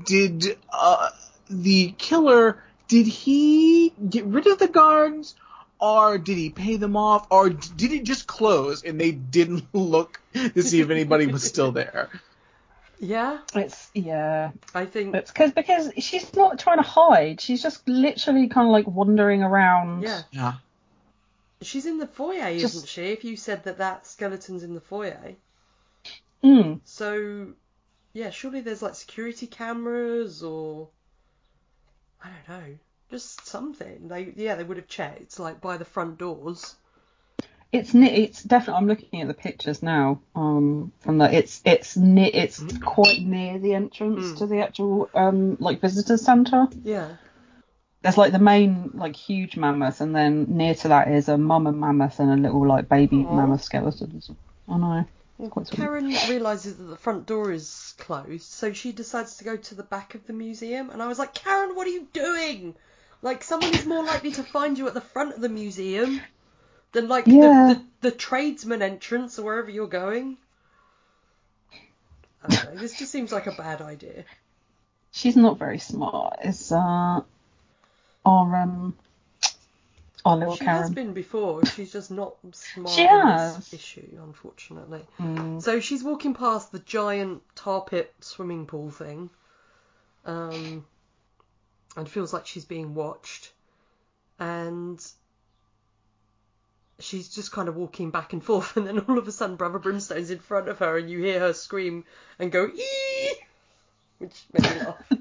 did uh, the killer? Did he get rid of the guards? Or did he pay them off? Or did it just close and they didn't look to see if anybody was still there? Yeah, It's yeah. I think. It's because because she's not trying to hide. She's just literally kind of like wandering around. Yeah, Yeah. she's in the foyer, Just- isn't she? If you said that that skeleton's in the foyer, Mm. so yeah, surely there's like security cameras or I don't know, just something. They yeah, they would have checked like by the front doors. It's it's definitely. I'm looking at the pictures now. Um, from the it's it's near it's quite near the entrance Mm. to the actual um like visitor centre. Yeah, There's like the main like huge mammoth, and then near to that is a mama mammoth and a little like baby Aw. mammoth skeleton. I know. It's quite sweet. Karen realizes that the front door is closed, so she decides to go to the back of the museum. And I was like, Karen, what are you doing? Like, someone is more likely to find you at the front of the museum than like Yeah. the, the, the tradesman entrance or wherever you're going. I don't know, this just seems like a bad idea. She's not very smart. It's uh our um our little She has been before. She's just not smart She on has. this issue, unfortunately. Mm. So she's walking past the giant tar pit swimming pool thing, um, and feels like she's being watched, and she's just kind of walking back and forth, and then all of a sudden, Brother Brimstone's in front of her, and you hear her scream and go ee, which made me laugh.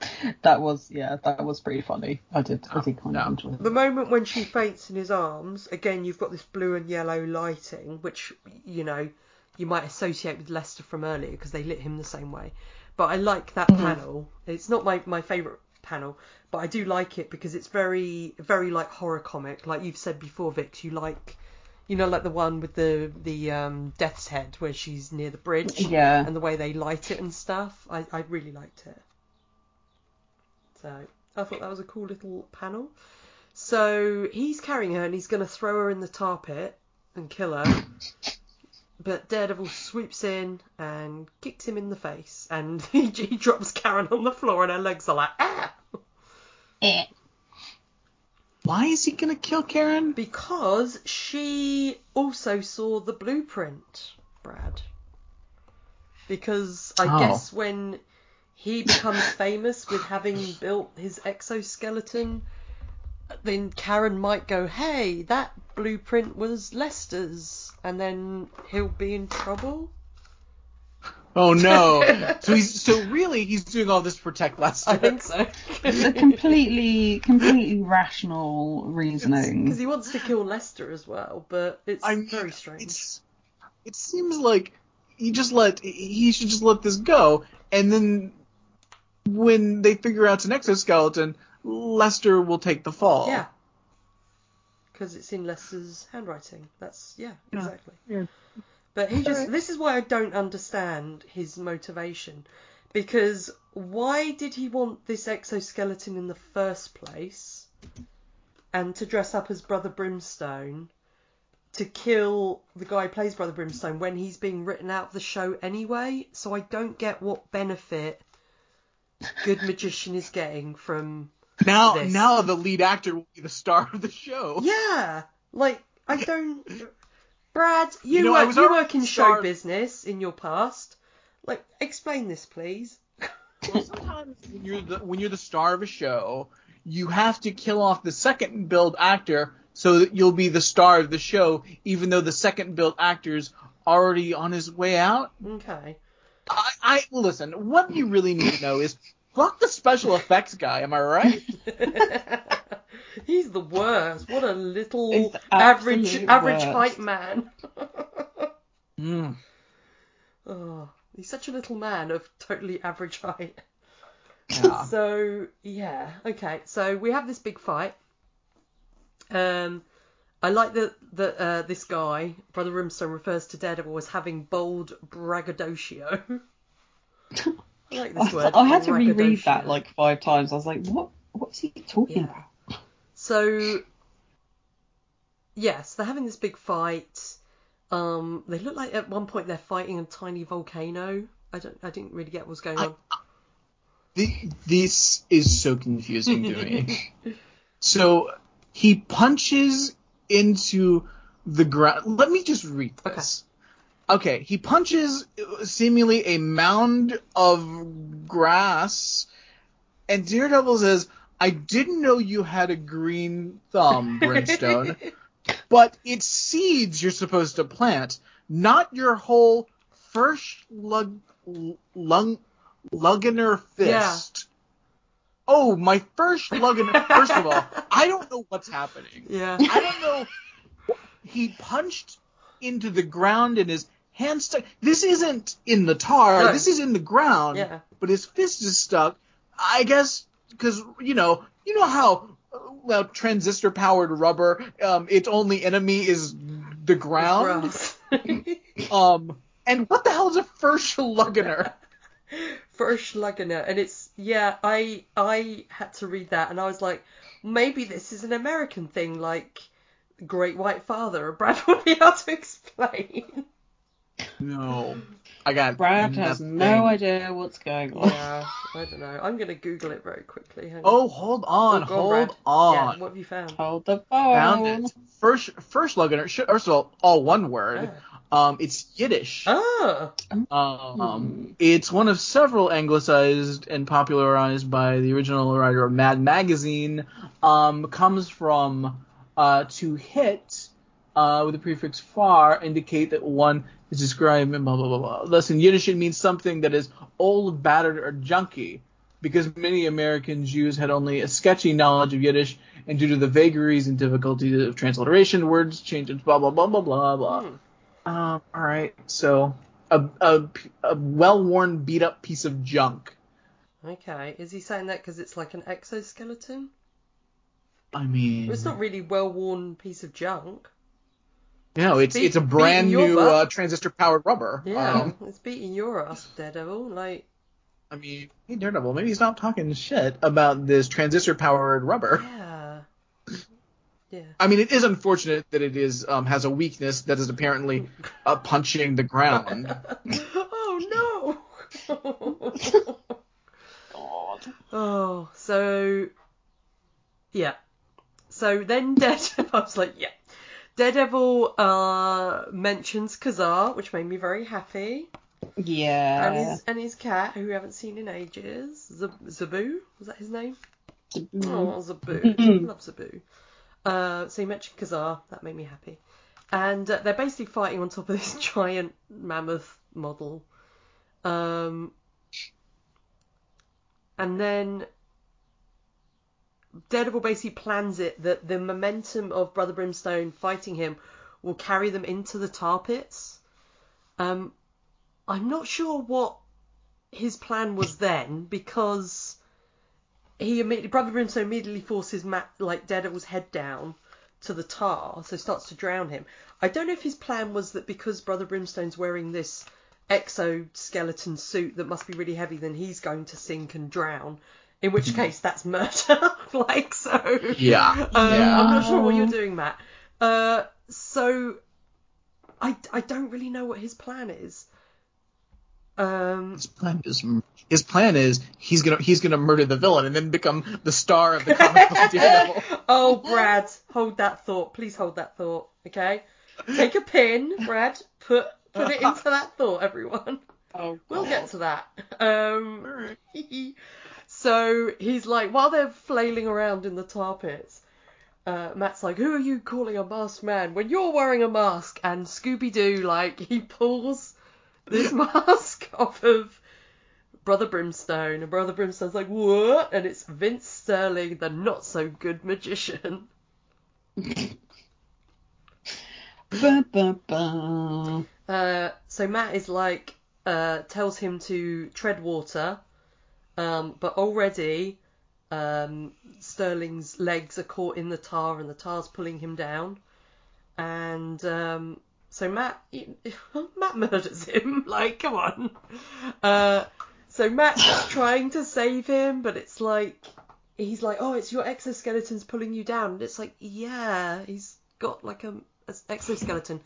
That was yeah, that was pretty funny. I did I did kind Yeah. of enjoy it. The moment when she faints in his arms, again, you've got this blue and yellow lighting, which, you know, you might associate with Lester from earlier because they lit him the same way. But I like that panel. It's not my, my favourite panel, but I do like it because it's very, very like horror comic. Like you've said before, Vix, you like, you know, like the one with the, the um, death's head where she's near the bridge Yeah. and the way they light it and stuff. I, I really liked it. So I thought that was a cool little panel. So he's carrying her and he's going to throw her in the tar pit and kill her. But Daredevil swoops in and kicks him in the face, and he, he drops Karen on the floor, and her legs are like ah. Eh. Why is he gonna kill Karen? Because she also saw the blueprint, Brad. Because I Oh. guess when he becomes famous with having built his exoskeleton, then Karen might go, hey, that blueprint was Lester's, and then he'll be in trouble. Oh no. so he's so really he's doing all this to protect Lester. I think so. It's a completely, completely rational reasoning Because reasoning. he wants to kill Lester as well, but it's I mean, very strange. It's it seems like he just let he should just let this go, and then when they figure out it's an exoskeleton, Lester will take the fall. Yeah. Because it's in Lester's handwriting. That's yeah, Yeah. exactly. Yeah. But he just this is why I don't understand his motivation. Because why did he want this exoskeleton in the first place? And to dress up as Brother Brimstone to kill the guy who plays Brother Brimstone when he's being written out of the show anyway. So I don't get what benefit Good Magician is getting from Now This. now the lead actor will be the star of the show. Yeah, like I don't. Brad, you, You know, I work, was you work in show business in your past. Like, explain this, please. Well, sometimes when you're the when you're the star of a show, you have to kill off the second billed actor so that you'll be the star of the show, even though the second billed actor's already on his way out. Okay. I, I listen. What you really need to know is fuck the special effects guy. Am I right? He's the worst. What a little average average worst. height man. Mm. oh, he's such a little man of totally average height. Yeah. So yeah, okay. So we have this big fight. Um, I like that that uh, this guy, Brother Brimstone, refers to Daredevil as having bold braggadocio. I like this word. I, I had to reread that like five times. I was like, what? What's he talking Yeah. about? So yes, they're having this big fight. Um, they look like at one point they're fighting a tiny volcano. I don't. I didn't really get what was going I- on. Th- this is so confusing to me. so he punches into the ground. Let me just read this. Okay, he punches seemingly a mound of grass, and Daredevil says, "I didn't know you had a green thumb, Brimstone, but it's seeds you're supposed to plant, not your whole first lug, lung, Luggener fist." Oh, my first Luggener. First of all, I don't know what's happening. yeah. I don't know. He punched into the ground and his hand stuck. This isn't in the tar. No. This is in the ground. Yeah. But his fist is stuck. I guess because you know, you know how uh, well, transistor powered rubber. Um, its only enemy is the ground. Um, and what the hell is a Verschluggener? Verschlaggener, and it's yeah. I I had to read that, and I was like, maybe this is an American thing, like Great White Father. Brad will be able to explain. no, I got Brad has no idea what's going on. Yeah, I don't know. I'm gonna Google it very quickly. Hang on. Oh, hold on, Oh, go hold Brad. on. Yeah, what have you found? Hold the Found it. First, first Luggener. First of all, all one word. Ah. Um, it's Yiddish. Ah, Um, it's one of several anglicized and popularized by the original writer of Mad Magazine. Um, comes from uh, to hit uh, with the prefix far indicate that one is described blah blah blah blah. Thus, in Yiddish, it means something that is old, battered, or junky. Because many American Jews had only a sketchy knowledge of Yiddish, and due to the vagaries and difficulties of transliteration, words change into blah blah blah blah blah blah. Hmm. Um, all right. So a a, a well-worn, beat-up piece of junk. okay. Is he saying that because it's like an exoskeleton? I mean, it's not really well-worn piece of junk. no, it's Beat- it's a brand new uh, transistor-powered rubber. Yeah, Um, it's beating your ass, Daredevil. Like, I mean, hey Daredevil, maybe stop talking shit about this transistor-powered rubber. yeah, yeah. I mean, it is unfortunate that it is um, has a weakness that is apparently uh, punching the ground. oh no! God. oh, so yeah. So then Daredevil, I was like, yeah. Daredevil uh, mentions Ka-Zar, which made me very happy, Yeah. and Yeah. his and his cat, who we haven't seen in ages, Zab- Zabu, was that his name? Mm. Oh, Zabu, love Zabu. Uh, so he mentioned Ka-Zar, that made me happy, and uh, they're basically fighting on top of this giant mammoth model, um, and then Daredevil basically plans it that the momentum of Brother Brimstone fighting him will carry them into the tar pits. Um, I'm not sure what his plan was then because he immediately Brother Brimstone immediately forces Matt like Daredevil's head down to the tar, so starts to drown him. I don't know if his plan was that because Brother Brimstone's wearing this exoskeleton suit that must be really heavy, then he's going to sink and drown. In which case, that's murder. like so. Yeah. Um, Yeah. I'm not sure what you're doing, Matt. Uh, so I I don't really know what his plan is. Um, His plan is his plan is he's gonna he's gonna murder the villain and then become the star of the comic book Daredevil. oh, Brad, hold that thought. Please hold that thought. Okay. Take a pin, Brad. Put put it into that thought, everyone. Oh, We'll God. get to that. Um, so he's like, while they're flailing around in the tar pits, uh, Matt's like, "Who are you calling a masked man when you're wearing a mask?" And Scooby Doo, like, he pulls this mask off of Brother Brimstone, and Brother Brimstone's like, "What?" And it's Vince Sterling, the not so good magician. Ba, ba, ba. Uh, so Matt is like, uh, tells him to tread water, um, but already um, Sterling's legs are caught in the tar and the tar's pulling him down. And um, so Matt, Matt murders him. Like, come on. Uh, so Matt's trying to save him, but it's like he's like, oh, it's your exoskeleton's pulling you down. And it's like, yeah, he's got like a, a exoskeleton.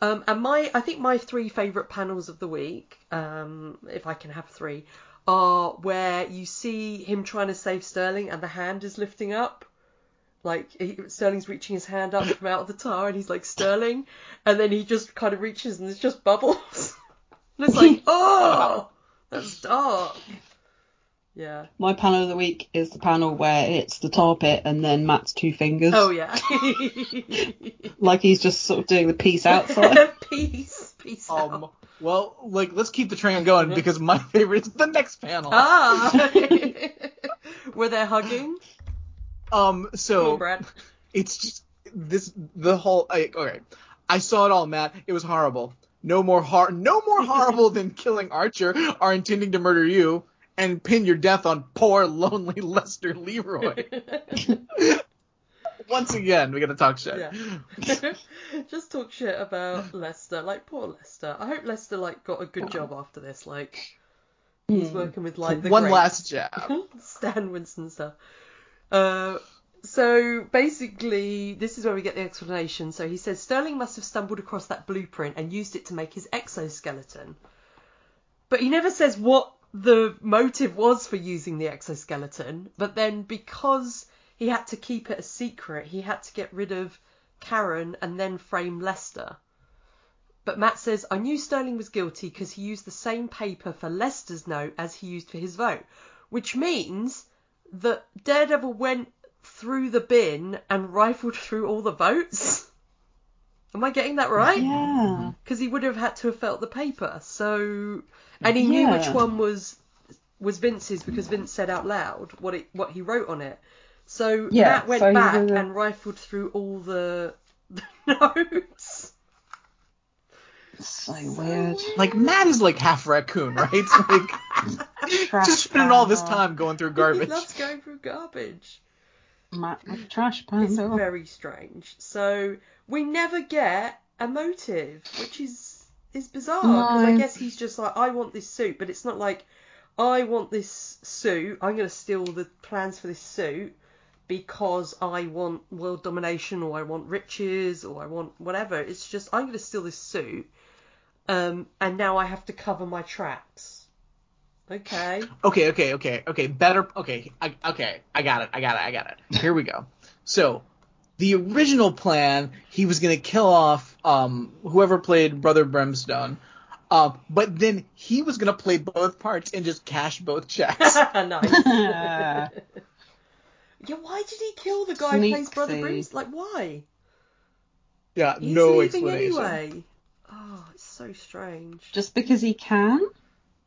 Um, and my, I think my three favourite panels of the week, um, if I can have three, are where you see him trying to save Sterling and the hand is lifting up. Like he, Sterling's reaching his hand up from out of the tar and he's like Sterling, and then he just kind of reaches and there's just bubbles. and it's like, oh, that's dark. Yeah. My panel of the week is the panel where it's the tar pit and then Matt's two fingers. Oh yeah. Like he's just sort of doing the peace out sign. peace, peace Um, out. well, like let's keep the train going because my favorite is the next panel. Ah. Were they hugging? Um, on, so Brad. it's just this the whole. I, okay, I saw it all, Matt. It was horrible. No more har- no more horrible than killing Archer or intending to murder you and pin your death on poor lonely Lester Leroy. Once again, we gotta talk shit. Yeah. Just talk shit about Lester. Like poor Lester. I hope Lester like got a good job after this. Like he's Hmm. working with like the One greats. last job. Stan Winston stuff. Uh, so basically, this is where we get the explanation. So he says Sterling must have stumbled across that blueprint and used it to make his exoskeleton. But he never says what the motive was for using the exoskeleton. But then because he had to keep it a secret, he had to get rid of Karen and then frame Lester. But Matt says, I knew Sterling was guilty because he used the same paper for Lester's note as he used for his vote, which means that Daredevil went through the bin and rifled through all the votes. Am I getting that right? Yeah. Because he would have had to have felt the paper. So, and he knew which one was was Vince's because Vince said out loud what it what he wrote on it. So Yeah, Matt went so back would've- and rifled through all the, the notes. So weird. Like Matt is like half raccoon, right? Like Trash just spending all this time going through garbage. He loves going through garbage. Matt with trash It's very strange. So we never get a motive, which is is bizarre because I guess he's just like, I want this suit, but it's not like I want this suit. I'm going to steal the plans for this suit because I want world domination or I want riches or I want whatever. It's just I'm going to steal this suit, um, and now I have to cover my tracks. Okay. Okay, okay, okay, okay. Better. Okay, I, okay. I got it. I got it. I got it. Here we go. So, the original plan, he was gonna kill off um whoever played Brother Brimstone. Um, but then he was gonna play both parts and just cash both checks. nice. yeah, why did he kill the guy who plays Brother Sneaksy. Brimstone? Like, why? yeah, He's no explanation. anyway. Oh, it's so strange. Just because he can?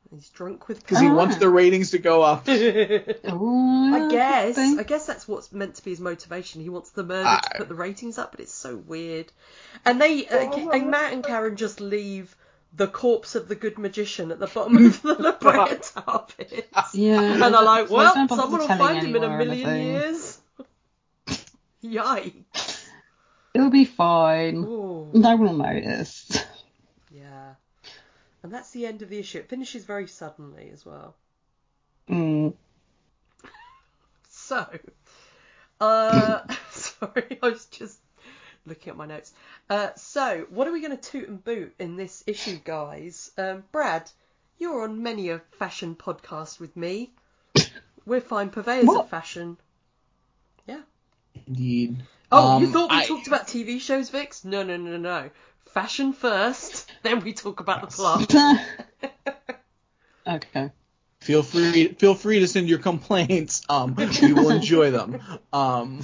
He's drunk with Because he Ah. wants the ratings to go up. Oh, I guess. thing. I guess that's what's meant to be his motivation. He wants the murder I- to put the ratings up, but it's so weird. And they, uh, Oh. and Matt and Karen just leave the corpse of the good magician at the bottom of the La Brea tar pit. Yeah. And they're like, well, don't someone will find him in a million years. Yikes. It'll be fine. Ooh. No one will notice. Yeah. And that's the end of the issue. It finishes very suddenly as well. Mm. So, uh, sorry, I was just looking at my notes. Uh, so, what are we going to toot and boot in this issue, guys? Um, Brad, you're on many a fashion podcast with me. We're fine purveyors What? of fashion. Yeah. Indeed. Oh, you Um, thought we I- talked about TV shows, Vix? No, no, no, no. Fashion first, then we talk about the plot. okay. Feel free, feel free to send your complaints. Um, we will enjoy them. Um,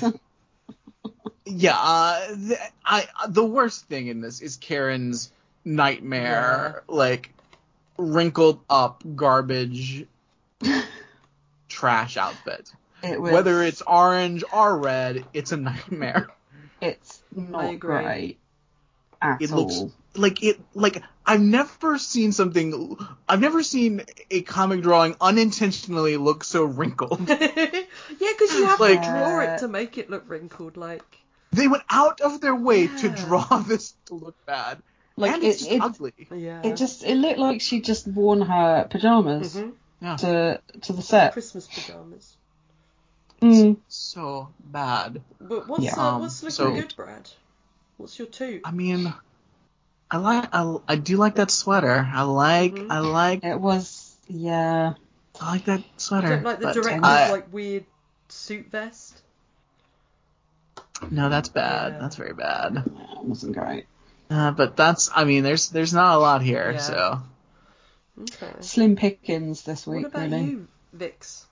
yeah. Uh, the, I the worst thing in this is Karen's nightmare, like wrinkled up garbage trash outfit. It was, Whether it's orange or red, it's a nightmare. it's I not great at It all. looks like it like I've never seen something I've never seen a comic drawing unintentionally look so wrinkled. yeah, because you have Like- to draw it to make it look wrinkled. Like, they went out of their way to draw this to look bad. Like, and it- it's just it- ugly. yeah. It just it looked like she'd just worn her pajamas Mhm. Yeah. to to the set. Christmas pajamas. Mm. So bad. But what's Yeah. uh, what's looking so- good, Brad? What's your two? I mean I like I, I do like that sweater. I like Mhm. I like It was yeah. I like that You sweater. don't like the but director's I- like weird suit vest? No, that's bad. Yeah. That's very bad. It wasn't great. Uh, but that's I mean there's there's not a lot here, Yeah. so Okay. Slim pickings this week, What about really. you, Vix?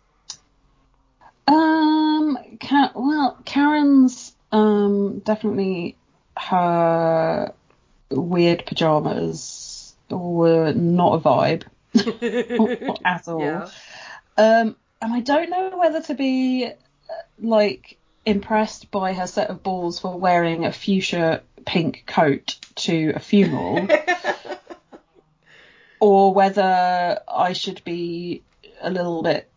Um, Ka- well, Karen's um definitely her weird pajamas were not a vibe at all. Yeah. Um, and I don't know whether to be uh, like impressed by her set of balls for wearing a fuchsia pink coat to a funeral, or whether I should be a little bit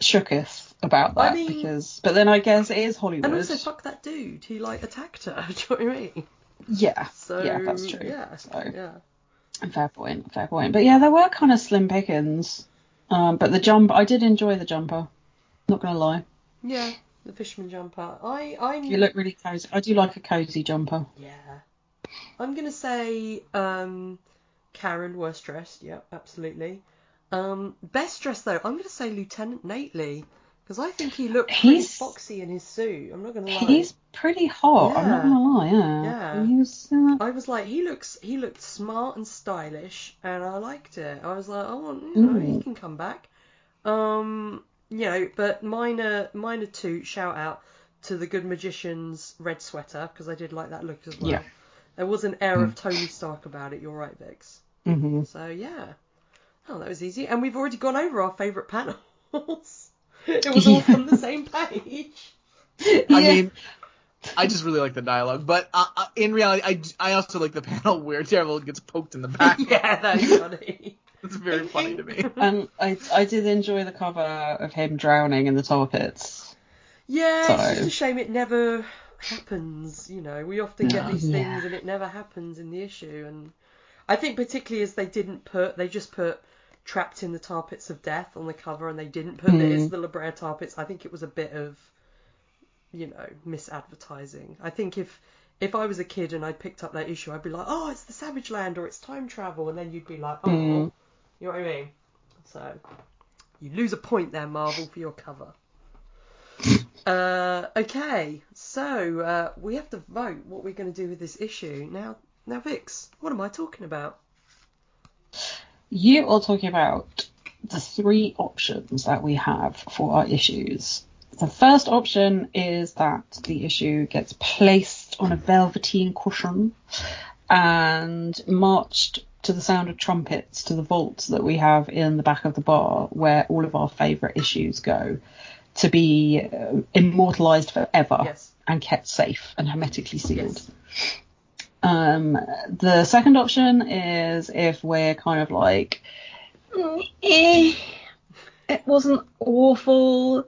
shooketh about I that mean- because. But then I guess it is Hollywood. and also, fuck that dude. He like attacked her. Do you know what I mean? yeah, So yeah, that's true. Yeah. So Yeah. fair point, fair point. But yeah, there were kind of slim pickings. Um, but the jump, I did enjoy the jumper. Not gonna lie. Yeah. The fisherman jumper. I I'm You look really cozy. I do like a cozy jumper. Yeah. I'm gonna say um, Karen worst dressed. Yep, absolutely. Um, best dressed though, I'm gonna say Lieutenant Nately because I think he looked pretty He's- foxy in his suit. I'm not gonna lie. He's pretty hot. I'm not gonna lie. Yeah. Yeah. He was. Uh, I was like, he looks, he looked smart and stylish, and I liked it. I was like, oh, you know, he Mm. can come back. Um, you know, but minor, minor two shout out to the Good Magician's red sweater because I did like that look as well. Yeah. There was an air of Tony Stark about it. You're right, Vix. mhm. So yeah. Oh, that was easy, and we've already gone over our favourite panels. it was all from the same page. I Yeah. mean, I just really like the dialogue, but uh, uh, in reality, I, I also like the panel where Daredevil gets poked in the back. yeah, that's funny. It's very funny to me. And I, I did enjoy the cover of him drowning in the tar pits. Yeah, So- it's just a shame it never happens. You know, we often get No, these yeah. things and it never happens in the issue. And I think particularly as they didn't put, they just put trapped in the tar pits of death on the cover, and they didn't put Mm. it's the La Brea tar pits. I think it was a bit of, you know, misadvertising. I think if if I was a kid and I picked up that issue, I'd be like, oh, it's the Savage Land or it's time travel, and then you'd be like, oh, Mm. you know what I mean? So you lose a point there, Marvel, for your cover. Uh, okay, so uh, we have to vote what we're going to do with this issue. Now, now, Vix, what am I talking about? You are talking about the three options that we have for our issues. The first option is that the issue gets placed on a velveteen cushion and marched to the sound of trumpets to the vaults that we have in the back of the bar where all of our favourite issues go to be uh, immortalised forever Yes. and kept safe and hermetically sealed. Yes. Um, the second option is if we're kind of like, "Mm, eh, it wasn't awful,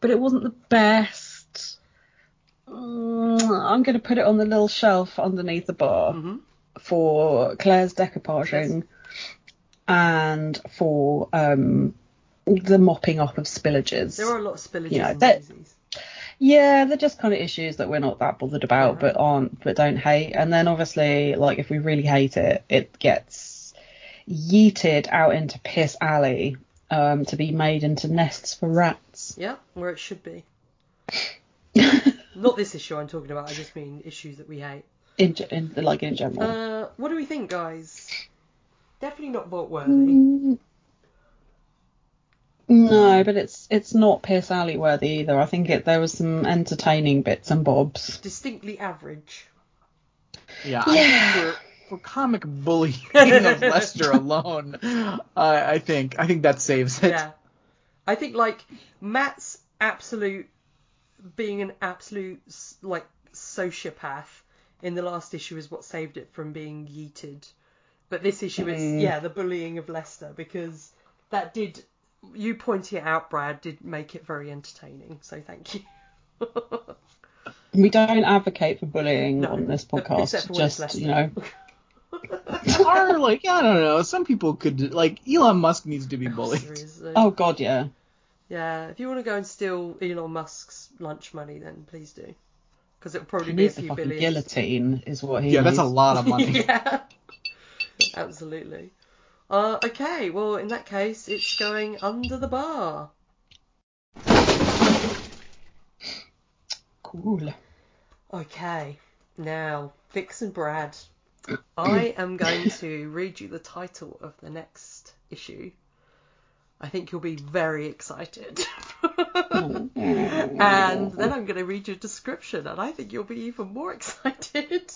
but it wasn't the best. Mm, I'm going to put it on the little shelf underneath the bar Mhm. for Claire's decoupaging and for um, the mopping up of spillages. There are a lot of spillages You know, and that- daisies. Yeah, they're just kind of issues that we're not that bothered about, Yeah. but aren't, but don't hate. And then obviously, like if we really hate it, it gets yeeted out into piss alley um, to be made into nests for rats. Yeah, where it should be. Not this issue I'm talking about. I just mean issues that we hate. in, in like in general. Uh, what do we think, guys? Definitely not vote worthy. Mm, No, but it's it's not piss alley worthy either. I think it there was some entertaining bits and bobs. Distinctly average. Yeah, Yeah. I think for, for comic bullying of Lester alone, I I think I think that saves it. Yeah. I think like Matt's absolute being an absolute like sociopath in the last issue is what saved it from being yeeted. But this issue is Mm. yeah, the bullying of Lester because that did you pointing it out, Brad, did make it very entertaining. So thank you. We don't advocate for bullying No, on this podcast. for it's Just you know, or like I don't know, some people could like Elon Musk needs to be oh, bullied. Seriously. oh god, yeah. Yeah, if you want to go and steal Elon Musk's lunch money, then please do. Because it'll probably He be a needs a few billion. guillotine, is what he Yeah, that's a lot of money. yeah, absolutely. Uh, okay, well, in that case, it's going under the bar. Cool. Okay, now, Vix and Brad, I am going to read you the title of the next issue. I think you'll be very excited. and then I'm going to read you a description, and I think you'll be even more excited.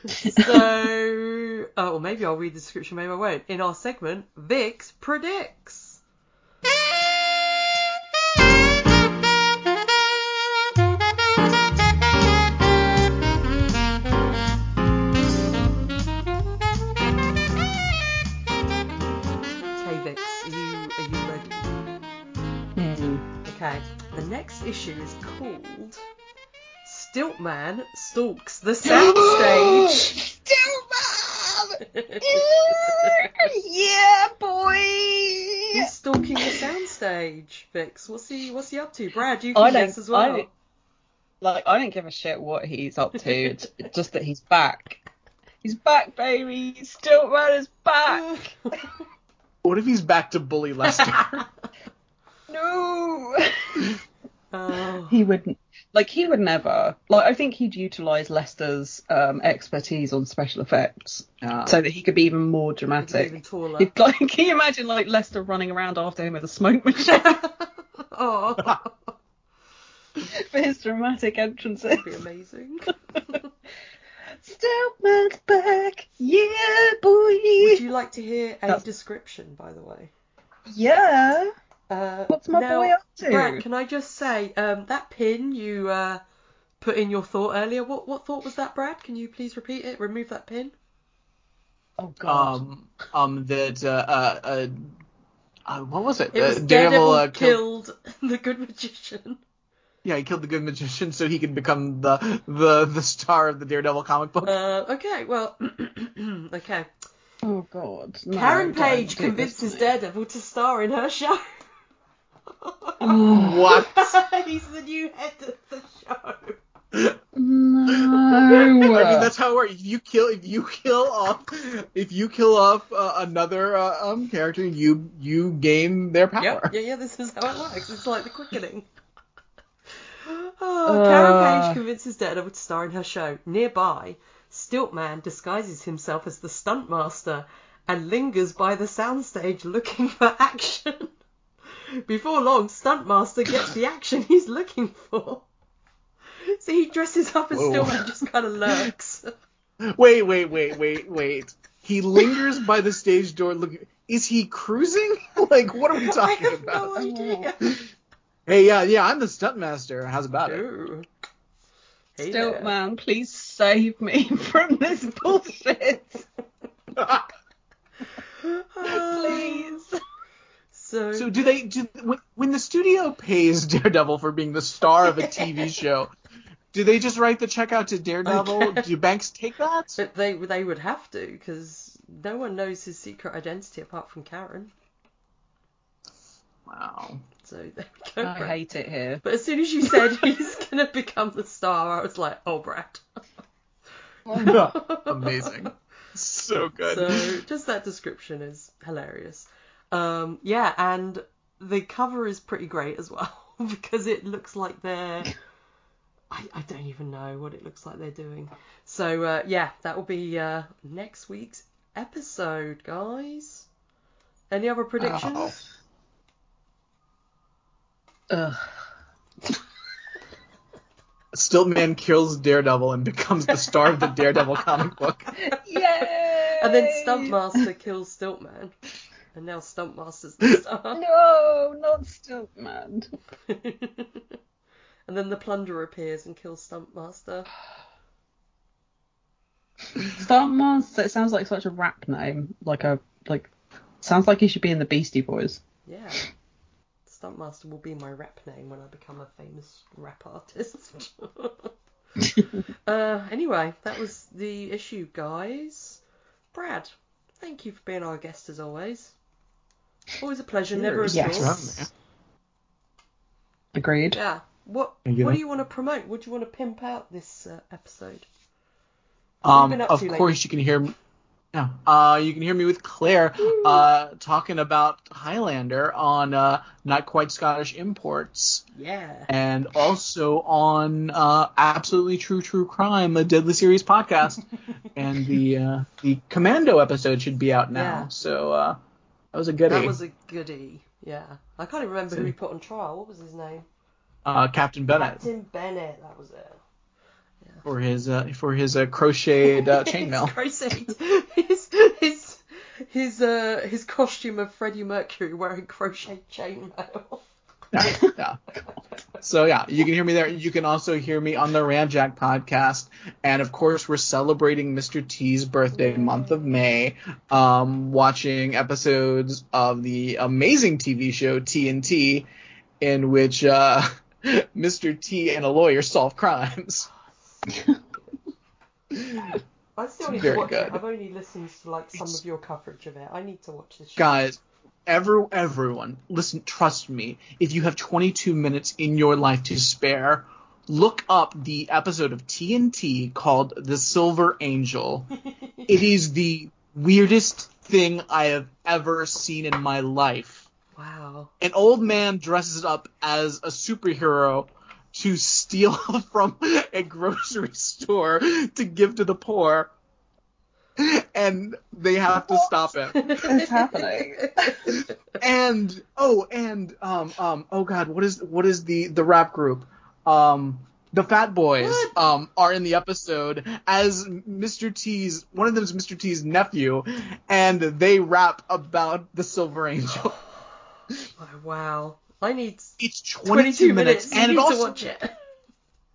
so, well, maybe I'll read the description, maybe I won't. In our segment, Vix predicts. Okay, Vix, are you are you ready? Hmm. Okay, the next issue is called Stiltman Stalks the Soundstage. Stiltman! yeah, boy. He's stalking the soundstage, Vix. What's he what's he up to? Brad, you I can don't- guess as well. I- Like, I don't give a shit what he's up to. It's just that he's back. He's back, baby. Stiltman is back. What if he's back to bully Lester? No. oh, he wouldn't. Like, he would never. Like, I think he'd utilise Lester's um, expertise on special effects Uh, so that he could be even more dramatic. even taller. He'd, like, can you imagine like Lester running around after him with a smoke machine oh, for his dramatic entrances? that'd be amazing. Stiltman's back, yeah, boy. Would you like to hear a That's- description, by the way? Yeah. Uh, What's my now, boy up to? Brad, can I just say, um, that pin you uh, put in your thought earlier, what what thought was that, Brad? Can you please repeat it? Remove that pin. Oh God. um, um, that uh, uh, uh, uh, what was it? It Uh, was Daredevil, uh, killed the good magician. Yeah, he killed the good magician so he could become the the the star of the Daredevil comic book. Uh, okay, well, okay. oh God. No, Karen Page do this convinces. Daredevil to star in her show. What? He's the new head of the show. No. I mean, that's how it works. If you kill, if you kill off, if you kill off uh, another uh, um character, you you gain their power. Yep, yeah, yeah, this is how it works. It's like the quickening. Oh, Karen Uh. Page convinces Daredevil to star in her show. Nearby, Stiltman disguises himself as the stuntmaster and lingers by the soundstage looking for action. Before long, Stuntmaster gets the action he's looking for. So he dresses up as Whoa. Stiltman just kind of lurks. Wait, wait, wait, wait, wait. He lingers by the stage door looking. Is he cruising? like, what are we I talking have about? no idea. Hey, yeah, yeah, I'm the stuntmaster. How's about it? Ooh. Hey Stilt man, please save me from this bullshit. Please. So, So do they do when, when the studio pays Daredevil for being the star of a TV show? Do they just write the check out to Daredevil? Do banks take that? but they they would have to because no one knows his secret identity apart from Karen. Wow. So there we go. I Brad. hate it here. But as soon as you said he's gonna become the star, I was like, oh, Brad. Amazing. So good. So just that description is hilarious. Um, yeah, and the cover is pretty great as well because it looks like they're. I, I don't even know what it looks like they're doing. So uh, yeah, that will be uh, next week's episode, guys. Any other predictions? Oh. Ugh. Stiltman kills Daredevil and becomes the star of the Daredevil comic book. Yay! And then Stuntmaster kills Stiltman, and now Stuntmaster's the star. No, not Stilt man. and then the Plunderer appears and kills Stuntmaster. Stuntmaster. It sounds like such a rap name. Like a like. Sounds like he should be in the Beastie Boys. Yeah. Stuntmaster will be my rap name when I become a famous rap artist. uh, anyway, that was the issue, guys. Brad, thank you for being our guest as always. Always a pleasure, never a Cheers. Yes. Thanks for having me. Agreed. Yeah. What Thank you. What do you want to promote? What do you want to pimp out this uh, episode? Um, of to course, you can hear me. Yeah, uh, you can hear me with Claire uh, talking about Highlander on uh, Not Quite Scottish Imports, Yeah. and also on uh, Absolutely True True Crime, a Deadly Series podcast, and the uh, the Commando episode should be out now. Yeah. So uh, that was a goodie. That was a goodie. Yeah. I can't even remember who he put on trial. What was his name? uh, Captain Bennett Captain Bennett. That was it. for his uh, for his uh, crocheted uh, chainmail. His his his his uh his costume of Freddie Mercury wearing crocheted chainmail. yeah. yeah. So yeah, you can hear me there. You can also hear me on the Ramjack podcast, and of course we're celebrating Mr. T's birthday month of May, um, watching episodes of the amazing TV show TNT, in which uh, Mr. T and a lawyer solve crimes. I still need Very to watch good. it. I've only listened to like some of your coverage of it. I need to watch this. Show. Guys, ever everyone, listen, trust me. If you have 22 minutes in your life to spare, look up the episode of TNT called The Silver Angel. it is the weirdest thing I have ever seen in my life. Wow. An old man dresses up as a superhero to steal from a grocery store to give to the poor. And they have to stop it. What's happening? and oh and um um oh god what is what is the the rap group um the Fat Boys um are in the episode as Mr. T's one of them is Mr. T's nephew and they rap about the Silver Angel. Oh, wow. I need It's 22, 22 minutes, minutes. And need it also, to watch it.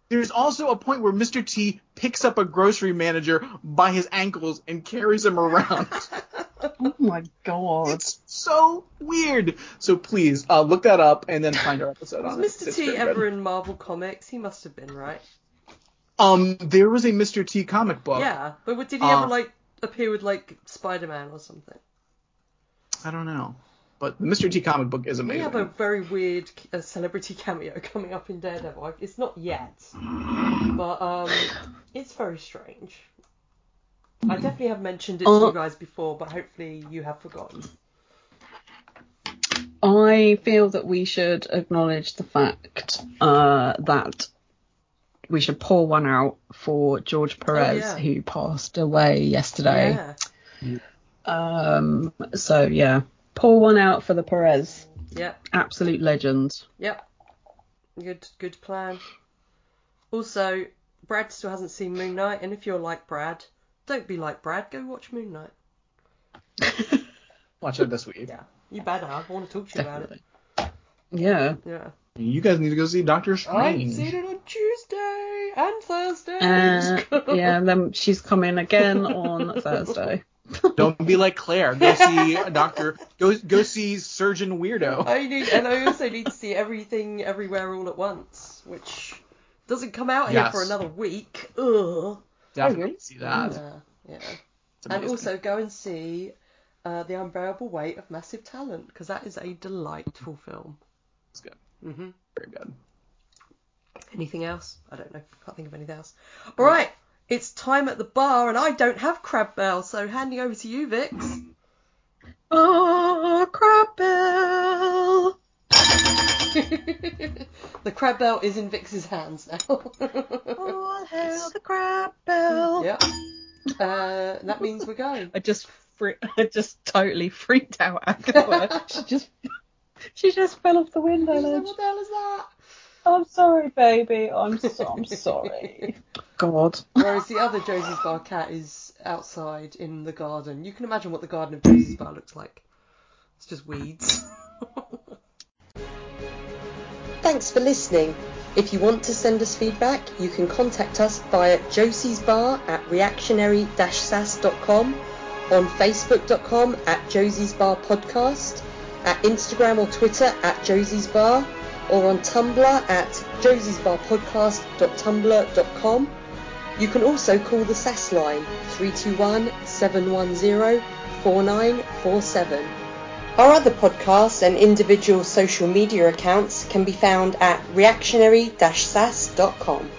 There's also a point where Mr. T picks up a grocery manager by his ankles and carries him around. Oh my god. it's so weird. So please uh, look that up and then find our episode Was on it. Mr. T ever good. in Marvel Comics? He must have been, right? Um, there was a Mr. T comic book. Yeah, but did he Uh, ever like appear with like Spider-Man or something? I don't know, but the Mr. T comic book is amazing. We have a very weird uh, celebrity cameo coming up in Daredevil. I- It's not yet, but um, it's very strange. I definitely have mentioned it to Uh, you guys before, but hopefully you have forgotten. I feel that we should acknowledge the fact uh, that we should pour one out for George Perez, yeah. who passed away yesterday. Yeah. Um, so yeah, pour one out for the Perez, Yep. absolute legend. Yep. Good good plan. Also, Brad still hasn't seen Moon Knight, and if you're like Brad, don't be like Brad. Go watch Moon Knight. Watch it this week. Yeah. You better. I want to talk to you about it. Yeah. Yeah. You guys need to go see Doctor Strange. I've Strange. seen it on Tuesday and Thursday. Uh, yeah, and then she's coming again on Thursday. Don't be like Claire. Go see a doctor. Go go see Surgeon Weirdo. I need, and I also need to see everything, everywhere, all at once, which doesn't come out here Yes. for another week. Ugh. Definitely see that. Yeah, yeah. And also go and see uh, the unbearable weight of massive talent because that is a delightful film. It's good. hmm Very good. Anything else? I don't know. Can't think of anything else. All right, it's time at the bar, and I don't have crab bell, so handing over to you, Vix. Oh, crab bell. the crab bell is in Vix's hands now. All hail the crab bell. yep. Uh, that means we're going. I just fre- I just totally freaked out Agatha. she just she just fell off the window ledge. what the hell is that? I'm sorry, baby. I'm so I'm sorry. God. Whereas the other Josie's Bar cat is outside in the garden. You can imagine what the garden of Josie's Bar looks like. It's just weeds. Thanks for listening. If you want to send us feedback, you can contact us via Josie's Bar at reactionary-sass.com, on facebook.com at Josie's Bar Podcast, at Instagram or Twitter at Josie's Bar, or on Tumblr at josiesbarpodcast.tumblr.com. You can also call the SAS line 321 710 4947. Our other podcasts and individual social media accounts can be found at reactionary-sas.com.